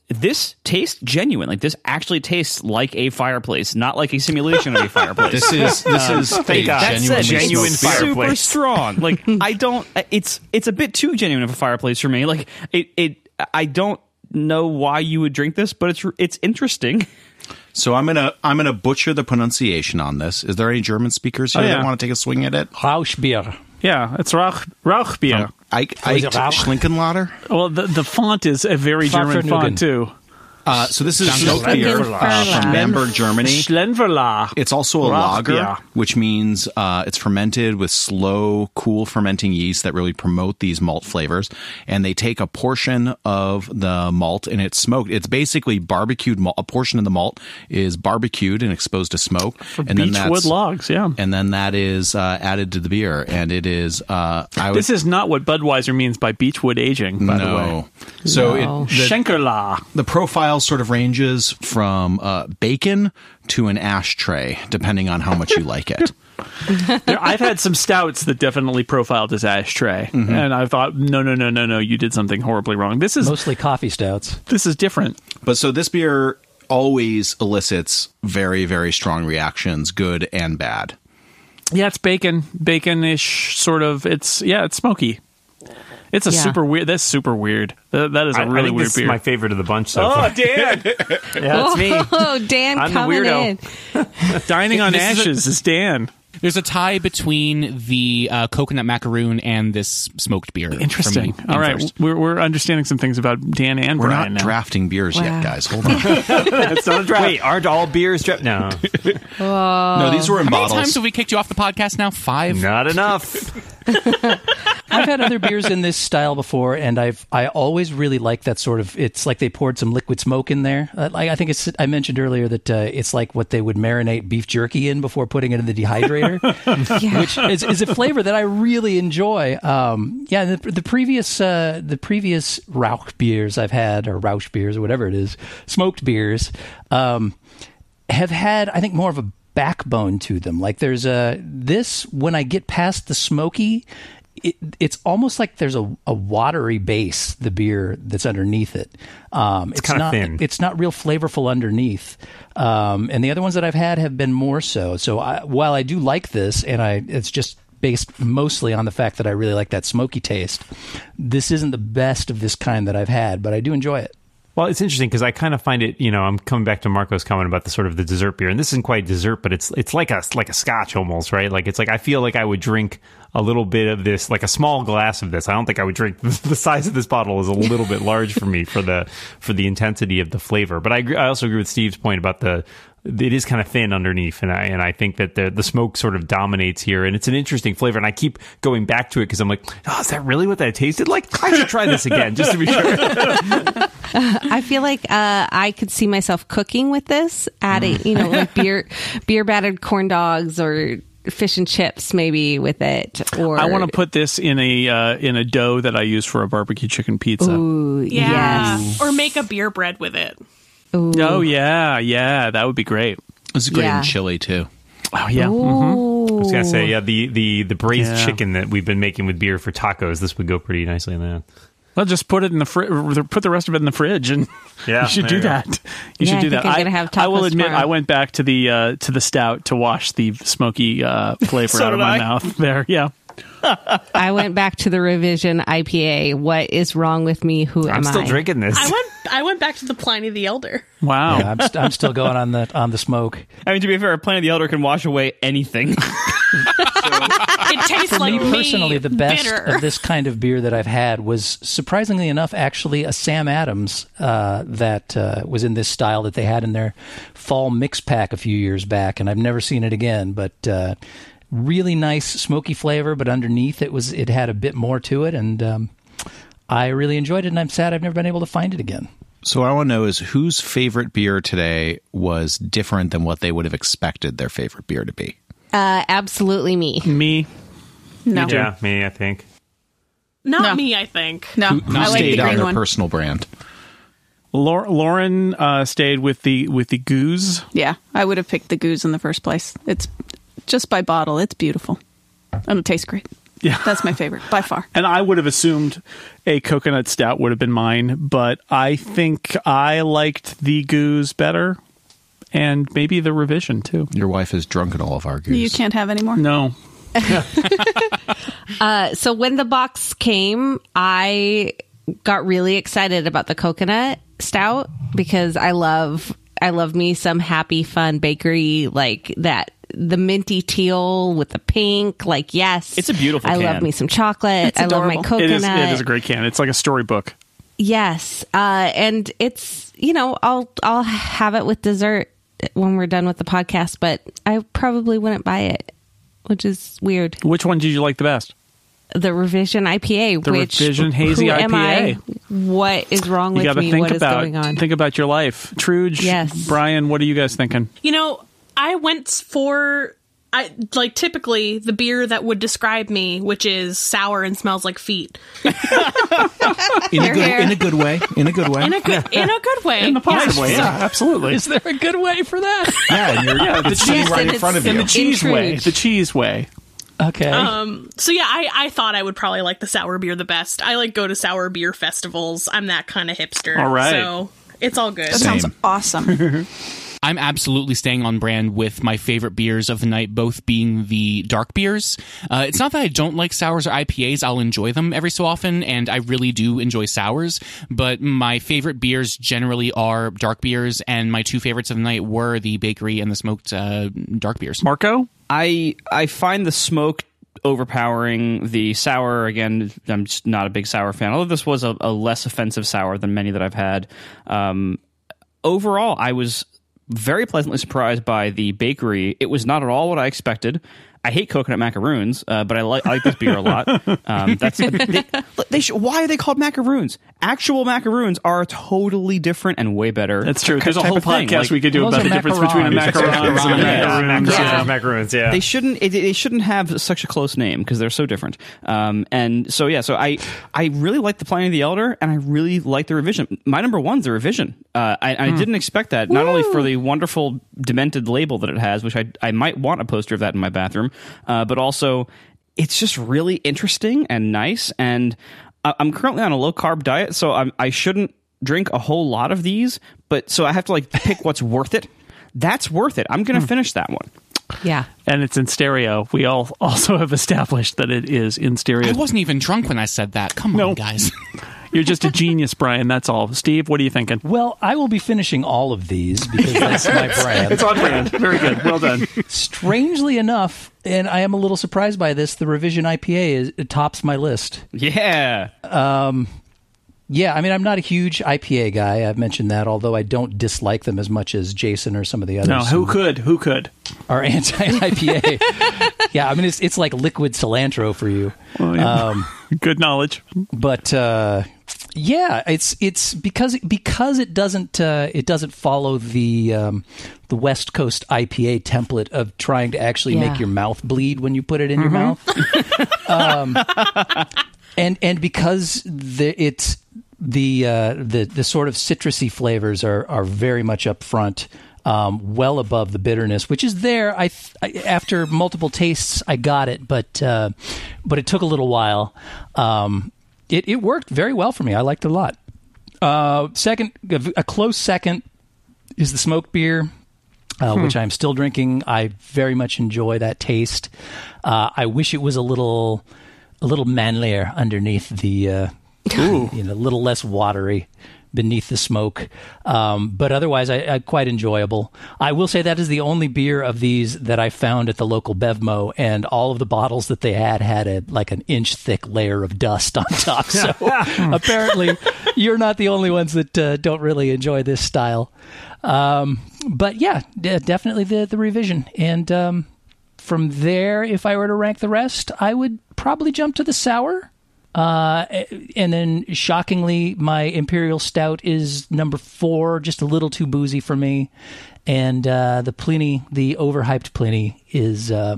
This tastes genuine. Like this actually tastes like a fireplace, not like a simulation of a fireplace. This is this is um, fake. That said, genuine it's super strong. Like I don't. It's it's a bit too genuine of a fireplace for me. Like it it. I don't know why you would drink this, but it's it's interesting. So I'm gonna I'm gonna butcher the pronunciation on this. Is there any German speakers oh, here Oh, yeah. that want to take a swing at it? Rausch beer. Yeah, it's Rauch Rauchbier. Um, Ike, Ike Rauch. Schlinkenlader. well, the the font is a very German font too. Uh, so this is smoked beer uh, from Bamberg, Germany. Schlenkerla. It's also a Rauch lager, which means uh, it's fermented with slow, cool fermenting yeast that really promote these malt flavors. And they take a portion of the malt and it's smoked. It's basically barbecued malt. A portion of the malt is barbecued and exposed to smoke. and then Beechwood that's- logs. Yeah. And then that is uh, added to the beer, and it is. Uh, I would This is not what Budweiser means by Beechwood aging, by the way. So No. it, the, Schlenkerla. the profile sort of ranges from uh, bacon to an ashtray, depending on how much you like it. There, I've had some stouts that definitely profiled as ashtray, Mm-hmm. and I thought, no, no, no, no, no, you did something horribly wrong. This is Mostly coffee stouts. this is different. But so this beer always elicits very, very strong reactions, good and bad. Yeah, it's bacon, bacon-ish sort of. It's yeah, it's smoky. It's a Yeah. super weird. That's super weird. That, that is a I, really I think weird this beer. is my favorite of the bunch so oh, far. Dan! Yeah, that's me. Oh, Dan I'm the coming weirdo. in. Dining on This is a- ashes is Dan. There's a tie between the uh, coconut macaroon and this smoked beer. Interesting. me All right, we're we're understanding some things about Dan and We're Brian not now. drafting beers Wow. yet, guys. Hold on. It's not a draft. Wait, aren't all beers dra- No, no, these were in How many times have we kicked you off the podcast now? Five. not enough. I've had other beers in this style before, and I've I always really like that sort of. It's like they poured some liquid smoke in there. Uh, like I think it's. I mentioned earlier that uh, it's like what they would marinate beef jerky in before putting it in the dehydrator, which is, is a flavor that I really enjoy. Um, yeah, the, the previous uh, the previous Rauch beers I've had, or Rausch beers, or whatever it is, smoked beers, um, have had I think more of a backbone to them. Like there's a this when I get past the smoky, it, it's almost like there's a, a watery base. The beer that's underneath it. Um, it's kinda not. thin. It's not real flavorful underneath. Um, and the other ones that I've had have been more so. So I, while I do like this, and I it's just based mostly on the fact that I really like that smoky taste. This isn't the best of this kind that I've had, but I do enjoy it. Well, it's interesting because I kind of find it. You know, I'm coming back to Marco's comment about the sort of the dessert beer, and this isn't quite dessert, but it's it's like a like a Scotch almost, right? Like it's like I feel like I would drink a little bit of this, like a small glass of this. I don't think I would drink the size of this bottle is a little bit large for me for the for the intensity of the flavor. But I I also agree with Steve's point about the it is kind of thin underneath, and I and I think that the the smoke sort of dominates here, and it's an interesting flavor. And I keep going back to it because I'm like, oh, is that really what that tasted like? I should try this again just to be sure. I feel like uh, I could see myself cooking with this, adding, you know, like beer, beer battered corn dogs or fish and chips, maybe with it. Or I want to put this in a uh, in a dough that I use for a barbecue chicken pizza. Ooh, Yeah. yes. Or make a beer bread with it. Ooh. Oh yeah, yeah, that would be great. It's great Yeah. in chili too. Oh yeah. mhm. I was gonna say, yeah, the the the braised Yeah. chicken that we've been making with beer for tacos. This would go pretty nicely in that. Well, just put it in the fridge. Put the rest of it in the fridge, and Yeah, you should do you that. You Yeah, should I do think that. I'm gonna have I will admit, tomorrow. I went back to the uh, to the stout to wash the smoky uh, flavor So out of my I. mouth. There, yeah. I went back to the revision IPA. What is wrong with me? Who am I'm still I? drinking this. I went I went back to the Pliny the Elder. Wow. Yeah, I'm, st- I'm still going on the on the smoke. I mean, to be fair, Pliny the Elder can wash away anything. It tastes For like me personally, the best bitter. of this kind of beer that I've had was surprisingly enough, actually a Sam Adams uh, that uh, was in this style that they had in their fall mix pack a few years back, and I've never seen it again. But uh, really nice smoky flavor, but underneath it was it had a bit more to it, and um, I really enjoyed it. And I'm sad I've never been able to find it again. So what I want to know is whose favorite beer today was different than what they would have expected their favorite beer to be. Uh, absolutely me. Me. No, yeah, me, I think. Not No. me, I think. no, Who I like stayed the on their one. personal brand? Lauren uh, stayed with the with the gueuze. Yeah, I would have picked the gueuze in the first place. It's just by bottle. It's beautiful, and it tastes great. Yeah. That's my favorite by far. And I would have assumed a coconut stout would have been mine, but I think I liked the gueuze better, and maybe the revision too. Your wife has drunken all of our gueuze. You can't have any more. No, Uh, so when the box came, I got really excited about the coconut stout because I love I love me some happy fun bakery like that the minty teal with the pink like yes It's a beautiful I can. love me some chocolate It's I love my adorable. coconut it is. It is a great can. It's like a storybook. yes uh, and it's you know I'll I'll have it with dessert when we're done with the podcast but I probably wouldn't buy it which is weird Which one did you like the best? the revision IPA, The which Revision Hazy who am I? IPA. What is wrong You with me? think What is about going on? think about your life. Truge, Yes. Brian, what are you guys thinking? You know, I went for I like typically the beer that would describe me, which is sour and smells like feet. in a good in a good way. In a good way. In a good in a good way. In the positive Yes. way, yeah, absolutely. Is there a good way for that? yeah, and you're Yeah, the cheese- right in front of it's- In you. the cheese way. The cheese way. Okay. Um so yeah, I, I thought I would probably like the sour beer the best. I like go to sour beer festivals. I'm that kind of hipster. All right. So it's all good. That sounds awesome. I'm absolutely staying on brand with my favorite beers of the night, both being the dark beers. Uh, it's not that I don't like sours or IPAs. I'll enjoy them every so often, and I really do enjoy sours. But my favorite beers generally are dark beers, and my two favorites of the night were the bakery and the smoked uh, dark beers. Marco? I I find the smoke overpowering the sour again i'm just not a big sour fan although this was a, a less offensive sour than many that i've had um, overall i was very pleasantly surprised by the bakery. It was not at all what i expected I hate coconut macaroons, uh, but I like I like this beer a lot. Um, that's they, they sh- why are they called macaroons? Actual macaroons are totally different and way better. That's true. There's a whole of thing. podcast Like, we could do Those about the difference between a macarons. macarons and a macaroon. macaroons, Yeah. macaroons, yeah. they shouldn't it, they shouldn't have such a close name because they're so different um, and so yeah so i i really like the Pliny of the elder and i really like the revision my number one's the revision uh, I, I didn't expect that not only for the wonderful demented label that it has which i i might want a poster of that in my bathroom uh, but also it's just really interesting and nice. And I- i'm currently on a low carb diet so I'm, i shouldn't drink a whole lot of these but so i have to like pick what's worth it. That's worth it. I'm gonna finish that one yeah. And it's in stereo. We all also have established that it is in stereo. I wasn't even drunk when I said that. Come No. on, guys. You're just a genius, Brian. That's all. Steve, what are you thinking? well, I will be finishing all of these because that's my brand. It's on brand. Very good. Well done. Strangely enough, and I am a little surprised by this, the revision IPA is it tops my list. yeah um, Yeah, I mean, I'm not a huge IPA guy. I've mentioned that, although I don't dislike them as much as Jason or some of the others. No, who could? Who could? are anti IPA. yeah, I mean, it's it's like liquid cilantro for you. Well, yeah. Um, good knowledge. but uh, yeah, it's it's because because it doesn't uh, it doesn't follow the um, the West Coast IPA template of trying to actually Yeah. make your mouth bleed when you put it in your mouth. um, and and because the it's the uh, the the sort of citrusy flavors are are very much up front. Um, well above the bitterness, which is there. I, th- after multiple tastes, I got it, but uh, but it took a little while. Um, it it worked very well for me. I liked it a lot. Uh, second, a close second is the smoked beer. uh, which I'm still drinking. I very much enjoy that taste. Uh, I wish it was a little a little manlier underneath the, uh, you know, a little less watery beneath the smoke. Um, but otherwise, I, I quite enjoyable. I will say that is the only beer of these that I found at the local Bevmo, and all of the bottles that they had had a like an inch thick layer of dust on top. So apparently, you're not the only ones that uh, don't really enjoy this style. Um, but yeah, d- definitely the the revision and. Um, from there, if I were to rank the rest, I would probably jump to the sour. Uh, and then, shockingly, my Imperial Stout is number four, just a little too boozy for me. And uh, the Pliny, the overhyped Pliny, is uh,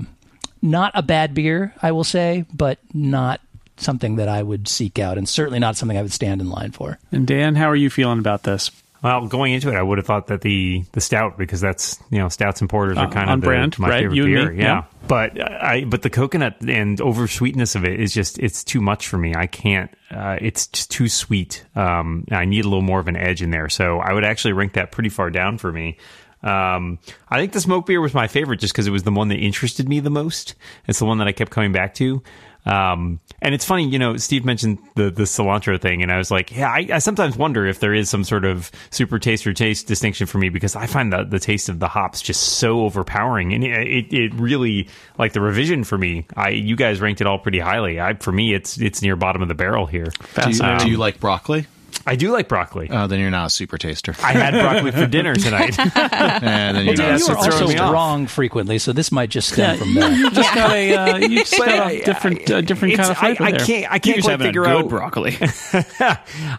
not a bad beer, I will say, but not something that I would seek out, and certainly not something I would stand in line for. And Dan, how are you feeling about this? Well, going into it, I would have thought that the the stout because that's you know stouts and porters are Uh, kind on of the, brand, my right? favorite You beer. me, yeah. yeah. but I but the coconut and over sweetness of it is just it's too much for me. I can't. Uh, it's just too sweet. Um, I need a little more of an edge in there. So I would actually rank that pretty far down for me. Um, I think the smoke beer was my favorite just because it was the one that interested me the most. It's the one that I kept coming back to. Um, and it's funny, you know, Steve mentioned the, the cilantro thing, and I was like, yeah, I, I sometimes wonder if there is some sort of super taste or taste distinction for me because I find the, the taste of the hops just so overpowering. And it, it, really, like the revision for me, I, you guys ranked it all pretty highly. I, for me, it's, it's near bottom of the barrel here. Do you, do you like broccoli? I do like broccoli. Uh, then you're not a super taster. I had broccoli for dinner tonight. and then you're Dan, not a you super are also wrong frequently, so this might just stem from there. You just got a uh, you just But got I- a different uh, different kind of It's- flavor I, I there. can't. I can't just quite figure good out broccoli.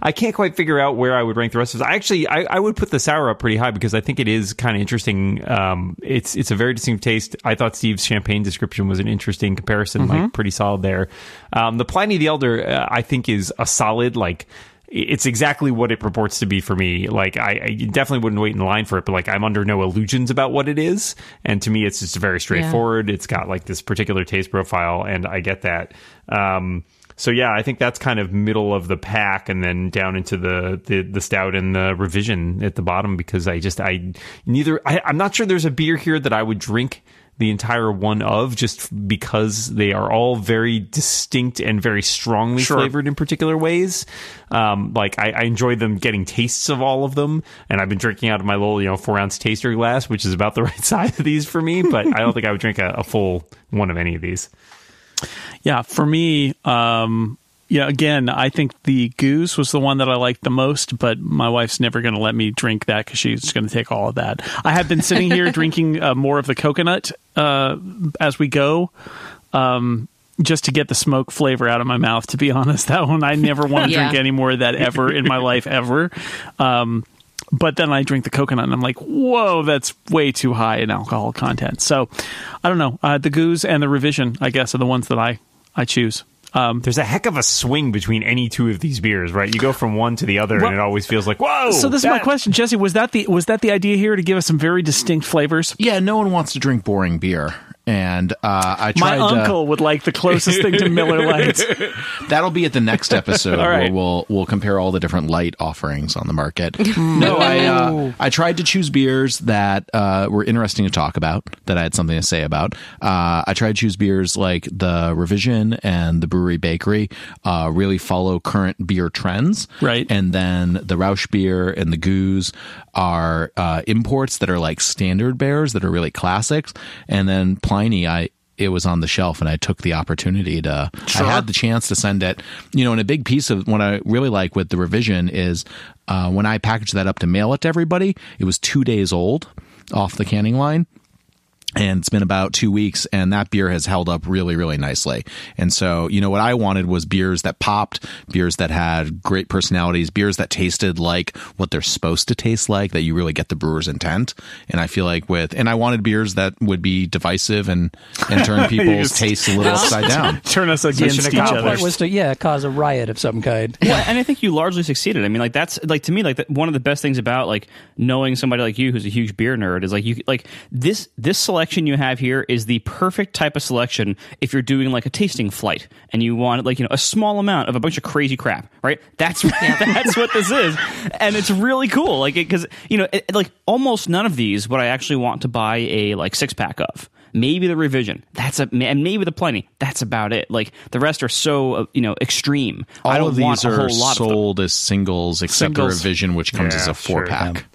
I can't quite figure out where I would rank the rest of it. I actually, I, I would put the sour up pretty high because I think it is kind of interesting. Um, it's it's a very distinct taste. I thought Steve's champagne description was an interesting comparison, like pretty solid there. Um, the Pliny the Elder, uh, I think, is a solid like. It's exactly what it purports to be for me. Like, I, I definitely wouldn't wait in line for it, but like, I'm under no illusions about what it is. And to me, it's just very straightforward. It's got like this particular taste profile, and I get that. Um, so yeah, I think that's kind of middle of the pack, and then down into the the, the stout and the revision at the bottom because I just I neither I, I'm not sure there's a beer here that I would drink the entire one of just because they are all very distinct and very strongly Sure. flavored in particular ways. Um, like I, I enjoy them getting tastes of all of them, and I've been drinking out of my little you know four ounce taster glass, which is about the right size of these for me. But I don't think I would drink a, a full one of any of these. Yeah, for me, um, yeah, again, I think the gueuze was the one that I liked the most, but my wife's never going to let me drink that because she's going to take all of that. I have been sitting here drinking uh, more of the coconut uh, as we go. Um, just to get the smoke flavor out of my mouth, to be honest, that one I never want to Yeah. drink any more of that ever in my life ever. Um, but then I drink the coconut and I'm like, whoa, that's way too high in alcohol content. So I don't know. Uh, the gueuze and the revision, I guess, are the ones that I I choose. Um, There's a heck of a swing between any two of these beers, right? You go from one to the other, Well- and it always feels like whoa. so this is my question, Jesse. Was that the was that the idea here to give us some very distinct flavors? Yeah, no one wants to drink boring beer. And uh, I My tried to- uncle would like the closest thing to Miller Lite. That'll be at the next episode All right. where we'll we'll compare all the different light offerings on the market. no, I uh, I tried to choose beers that uh, were interesting to talk about, that I had something to say about. Uh, I tried to choose beers like the Revision and the Bruery Bakery uh, really follow current beer trends, Right. And then the Roush beer and the Gueuze are uh, imports that are like standard bears that are really classics, and then Pliny, I it was on the shelf and I took the opportunity to I had the chance to send it. You know, and a big piece of what I really like with the revision is uh, when I packaged that up to mail it to everybody, it was two days old off the canning line. And it's been about two weeks, and that beer has held up really, really nicely. And so, you know, what I wanted was beers that popped, beers that had great personalities, beers that tasted like what they're supposed to taste like, that you really get the brewer's intent. And I feel like with, and I wanted beers that would be divisive and, and turn people's just- tastes a little upside down. Turn us against each other. Point was to yeah cause a riot of some kind. well, and I think you largely succeeded. I mean, like that's like to me, like that, one of the best things about like knowing somebody like you who's a huge beer nerd is like you like this this selection you have here is the perfect type of selection if you're doing like a tasting flight and you want like you know a small amount of a bunch of crazy crap, right? That's that's what this is, and it's really cool. Like because you know it, like almost none of these would I actually want to buy a like six pack of. Maybe the revision. That's a and maybe the Pliny. That's about it. Like the rest are so uh, you know extreme. All I don't of want these a are whole lot sold as singles, except Singles. the revision, which comes Yeah, as a four sure. pack.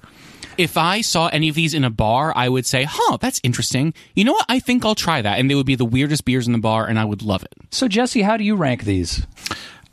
If I saw any of these in a bar, I would say, "Huh, that's interesting." You know what? I think I'll try that, and they would be the weirdest beers in the bar, and I would love it. So Jesse, how do you rank these?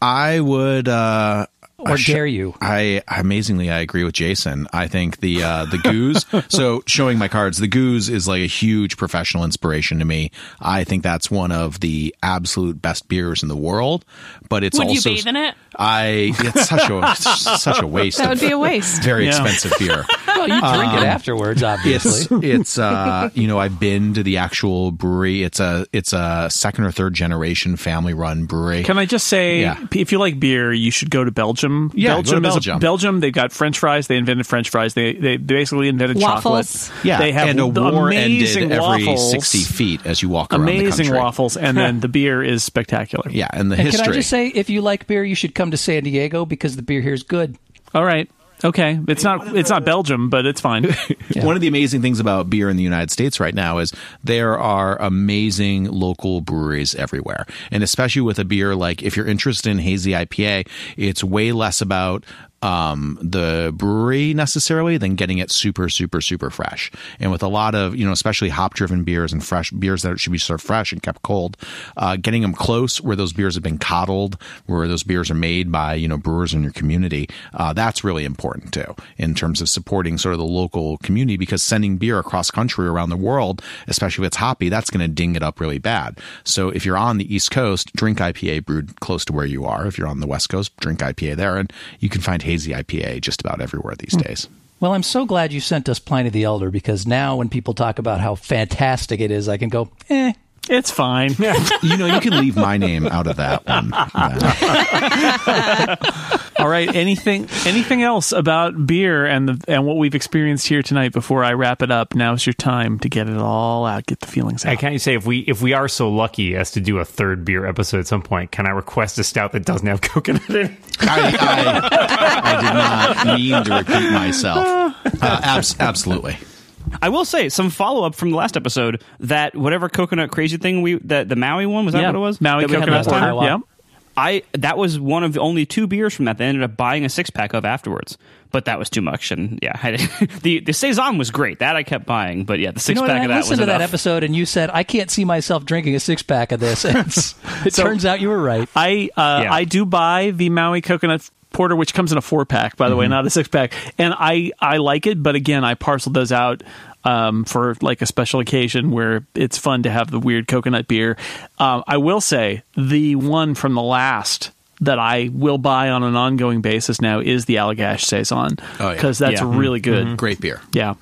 I would. uh Or I sh- dare you? I amazingly, I agree with Jason. I think the uh, the gueuze. so showing my cards, the gueuze is like a huge professional inspiration to me. I think that's one of the absolute best beers in the world. But it's Would you also bathe in it? I it's such a such a waste. That would be a waste. Very Yeah. expensive beer. Well, you drink it afterwards, obviously. It's it's uh you know I've been to the actual brewery. It's a it's a second or third generation family run brewery. Can I just say, Yeah. if you like beer, you should go to Belgium. Yeah, go to Belgium is a- Belgium. Belgium. They've got French fries. They invented French fries. They they, they basically invented Waffles. chocolate. yeah, they have and a the war amazing ended every waffles, sixty feet as you walk around Amazing country. waffles, and then the beer is spectacular. Yeah, and the and history. can I just say, if you like beer, you should come to San Diego because the beer here is good. All right. Okay. It's not it's not Belgium, but it's fine. One of the amazing things about beer in the United States right now is there are amazing local breweries everywhere. And especially with a beer like if you're interested in hazy IPA, it's way less about um, the brewery necessarily than getting it super, super, super fresh. And with a lot of, you know, especially hop driven beers and fresh beers that should be served fresh and kept cold, uh, getting them close where those beers have been coddled, where those beers are made by, you know, brewers in your community, uh, that's really important too in terms of supporting sort of the local community because sending beer across country around the world, especially if it's hoppy, that's going to ding it up really bad. So if you're on the East Coast, drink IPA brewed close to where you are. If you're on the West Coast, drink IPA there. And you can find hazy IPA just about everywhere these days. Well, I'm so glad you sent us Pliny the Elder because now when people talk about how fantastic it is, I can go, eh. it's fine. you know, you can leave my name out of that one. Yeah. All right. Anything anything else about beer and the and what we've experienced here tonight before I wrap it up? Now's your time to get it all out, get the feelings out. I can't say if we if we are so lucky as to do a third beer episode at some point, can I request a stout that doesn't have coconut in it? I, I, I did not mean to repeat myself. Uh, abs- absolutely. I will say some follow up from the last episode that whatever coconut crazy thing we that the Maui one was that yeah. what it was Maui that we had coconut last time? porter. Yeah. I that was one of the only two beers from that. They ended up buying a six pack of afterwards, but that was too much. And yeah, I, the the saison was great. That I kept buying, but yeah, the You six know what? pack I of that was listened to that episode and you said, I can't see myself drinking a six pack of this. And it turns out you were right. I uh, Yeah. I do buy the Maui coconut porter, which comes in a four pack, by the way, not a six pack, and I I like it. But again, I parcel those out um, for like a special occasion where it's fun to have the weird coconut beer. Um, I will say the one from the last. That I will buy on an ongoing basis now is the Allagash saison Oh, yeah. because that's Yeah. really good. Great beer. Yeah,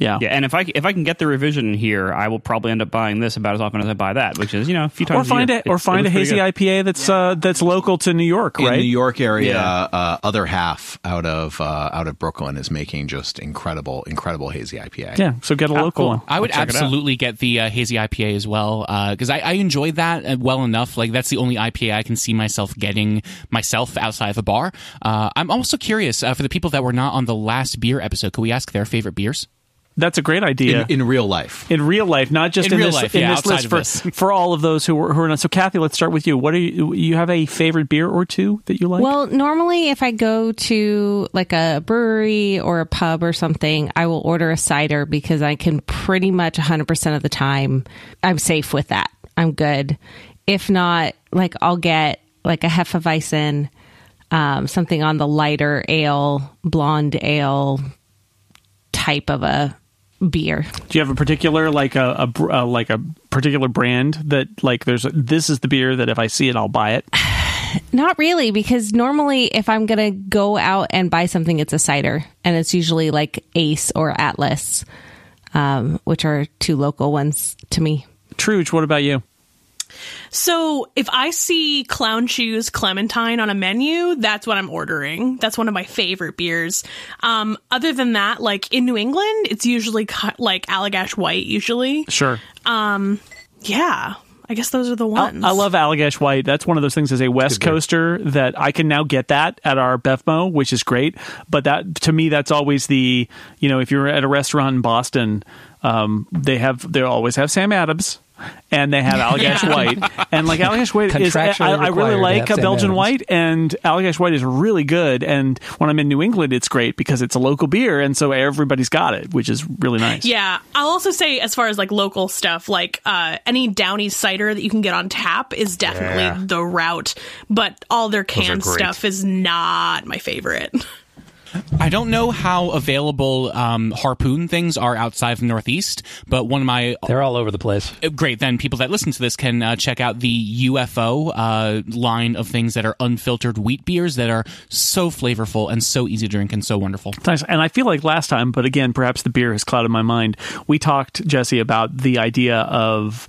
yeah, Yeah, and if I if I can get the revision here, I will probably end up buying this about as often as I buy that, which is you know a few times. Or find a, a, year. or find it a hazy good. IPA that's uh, that's local to New York, right? the New York area, Yeah. uh, other half out of uh, out of Brooklyn is making just incredible, incredible hazy IPA. Yeah, so get a Ah, local cool. one. I would check it absolutely get the uh, hazy IPA as well because I, I enjoyed that uh, well enough. Like that's the only IPA I can see myself getting myself outside of a bar. Uh, I'm also curious uh, for the people that were not on the last beer episode. Could we ask their favorite beers? That's a great idea. In, in real life. in real life, not just In in, real this, life, in yeah, this list outside for, this. for all of those who are, who are not. So, Kathy, let's start with you. What are you? You have a favorite beer or two that you like? Well, normally if I go to like a brewery or a pub or something, I will order a cider because I can pretty much 100% of the time I'm safe with that. I'm good. If not, like I'll get like a Hefeweizen, um, something on the lighter ale, blonde ale type of a beer. Do you have a particular like a, a br- uh, like a particular brand that like there's a, this is the beer that if I see it I'll buy it. Not really, because normally if I'm going to go out and buy something, it's a cider. And it's usually like Ace or Atlas, um, which are two local ones to me. Truge, what about you? So if I see Clown Shoes Clementine on a menu, that's what I'm ordering. That's one of my favorite beers. Um, other than that, like in New England, it's usually cu- like Allagash White. Usually, Sure. yeah. I guess those are the I, ones. I love Allagash White. That's one of those things as a West Coaster that I can now get that at our Bevmo, which is great. But that to me, that's always the you know if you're at a restaurant in Boston, um, they have they always have Sam Adams. And they have Allagash Yeah. White, and like Allagash White is I, I really like a Belgian Adams. White, and Allagash White is really good. And when I'm in New England, it's great because it's a local beer, and so everybody's got it, which is really nice. Yeah, I'll also say as far as like local stuff, like uh, any Downeast cider that you can get on tap is definitely Yeah. the route. But all their canned stuff is not my favorite. I don't know how available um, harpoon things are outside of the Northeast, but one of my They're all over the place. Uh, great then people that listen to this can uh, check out the ufo uh, line of things that are unfiltered wheat beers that are so flavorful and so easy to drink and so wonderful Nice. And I feel like last time, but again, perhaps the beer has clouded my mind. We talked, Jesse, about the idea of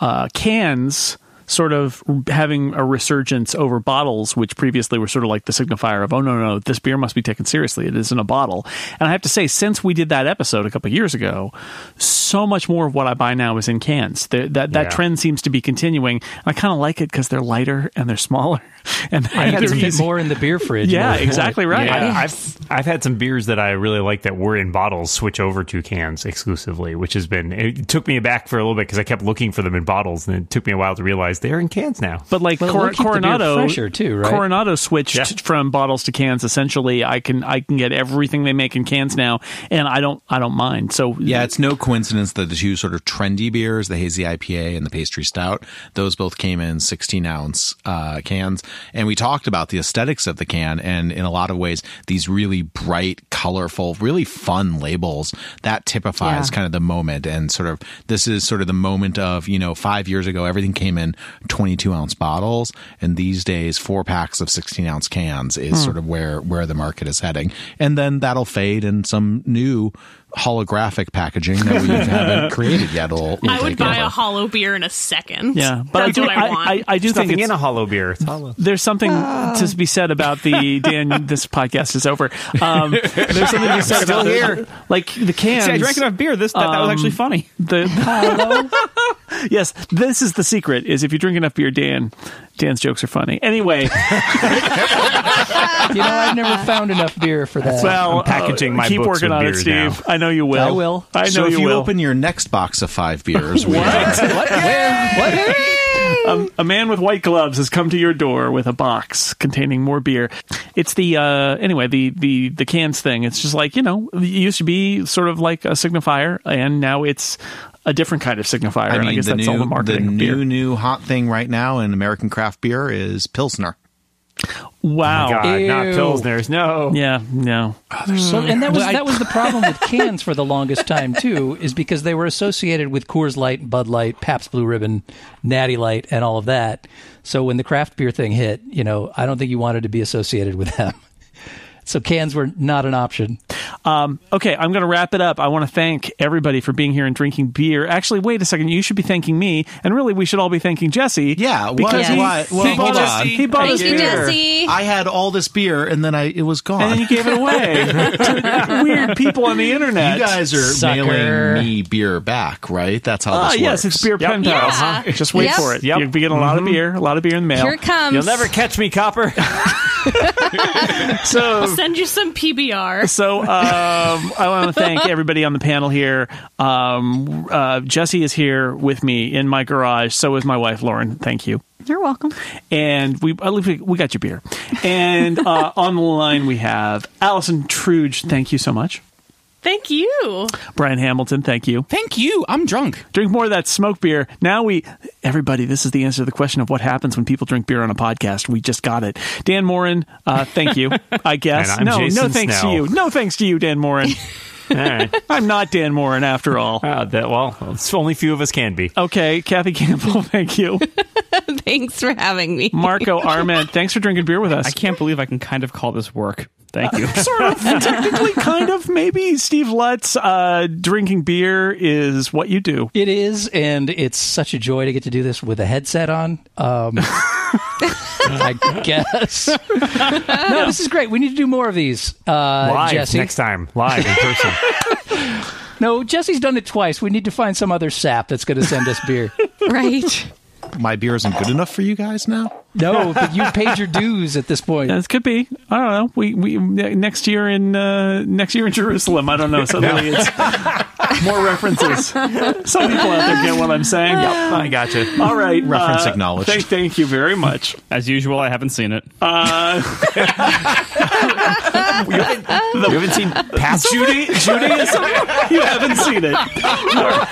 uh, cans sort of having a resurgence over bottles, which previously were sort of like the signifier of, oh, no, no, this beer must be taken seriously. It is in a bottle. And I have to say, since we did that episode a couple of years ago, so much more of what I buy now is in cans. The, that that Yeah. trend seems to be continuing. And I kind of like it because they're lighter and they're smaller. And I can they're fit more in the beer fridge. Yeah, exactly right. Yeah, I've I've had some beers that I really like that were in bottles switch over to cans exclusively, which has been it took me aback for a little bit because I kept looking for them in bottles, and it took me a while to realize they're in cans now. But like Well, Cor- we'll keep the beer Coronado, fresher too, right? Coronado switched Yeah. from bottles to cans. Essentially, I can I can get everything they make in cans now, and I don't I don't mind. So Yeah, it's no coincidence that the two sort of trendy beers, the hazy IPA and the pastry stout, those both came in 16 ounce uh, cans. And we talked about the aesthetics of the can, and in a lot of ways, these really bright, colorful, really fun labels that typifies Yeah. kind of the moment. And sort of this is sort of the moment of you know five years ago, everything came in 22 ounce bottles, and these days, four packs of 16 ounce cans is hmm. sort of where where the market is heading. And then that'll fade, and some new holographic packaging that we haven't created yet will, will I would take buy over. a hollow beer in a second. yeah, but that's I do what I want. I, I do There's think it's, in a hollow beer. It's hollow. there's something to be said about the Dan. This podcast is over. Um, there's something to be said about here. The, like the cans. See, I drank enough beer. This that, that was actually funny. The, yes, this is the secret: is if you drink enough beer, Dan, Dan's jokes are funny. Anyway, You know, I've never found enough beer for that. well, I'm packaging uh, my keep books working with on it, Steve. now. I know you will. I will. I know so if you, you, will. open your next box of five beers, we, what? Where? What? um, a man with white gloves has come to your door with a box containing more beer. It's the uh, anyway the the the cans thing. It's just like you know it used to be sort of like a signifier, and now it's a different kind of signifier. I and I guess the that's new, all the marketing the of beer. new new hot thing right now in American craft beer is Pilsner. Wow. Oh God, not Ew. Pilsners. No. Yeah. No. Oh, there's so, hmm. and that was I- that was the problem with cans for the longest time too, is because they were associated with Coors Light, Bud Light, Pabst Blue Ribbon, Natty Light, and all of that. So when the craft beer thing hit, you know, I don't think you wanted to be associated with them. So cans were not an option. Um, okay, I'm going to wrap it up. I want to thank everybody for being here and drinking beer. Actually, wait a second. You should be thanking me, and really, we should all be thanking Jesse. Yeah, because what- he, what- well, he bought us. on. He bought us Thank you, beer, Jesse. I had all this beer and then I it was gone. and then you gave it away to weird people on the internet. You guys are Sucker. mailing me beer back, right? That's how Ah, this yes, works. it's beer pen Yeah. Uh-huh. Just wait Yep. for it. Yep. You'll be getting a lot of beer, a lot of beer in the mail. Here it comes. You'll never catch me, Copper. So, Send you some PBR. so um, I want to thank everybody on the panel here. Um, uh, Jesse is here with me in my garage. So is my wife, Lauren. Thank you. You're welcome. and we at least we, we got your beer. And uh, on the line we have Allison Truge. Thank you so much. Thank you. Brian Hamilton. Thank you. thank you i'm drunk Drink more of that smoke beer. Now we, everybody, this is the answer to the question of what happens when people drink beer on a podcast. We just got it. Dan Moren, uh, thank you. I guess. And I'm no, no thanks Snell. to you. No thanks to you, Dan Moren. All right. I'm not Dan Moren after all. Uh, that, well, it's only few of us can be. Okay, Kathy Campbell, thank you. Thanks for having me. Marco Arment, thanks for drinking beer with us. I can't believe I can kind of call this work. Thank you. sort of technically kind of maybe steve lutz uh, drinking beer is what you do It is, and it's such a joy to get to do this with a headset on. Um, I guess. no, this is great. We need to do more of these. Uh, Live Jesse. next time, live in person. No, Jesse's done it twice. We need to find some other sap that's going to send us beer. Right. My beer isn't good enough for you guys now. No, but you've paid your dues at this point. this could be i don't know we, we next year in uh, next year in jerusalem i don't know suddenly it's more references some people out there get what i'm saying Yep, I got you. all right Reference uh, acknowledged. thank, thank you very much As usual, I haven't seen it. You haven't seen Passover? Judy, Judaism? You haven't seen it. All right.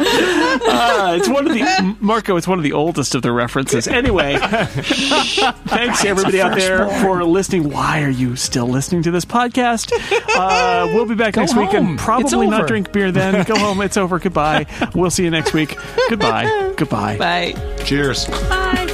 Uh, it's one of the Marco. It's one of the oldest of the references. Anyway, thanks to everybody out there for listening. Why are you still listening to this podcast? Uh, we'll be back next week and probably not drink beer. Then go home. It's over. Goodbye. We'll see you next week. Goodbye. Goodbye. Bye. Cheers. Bye.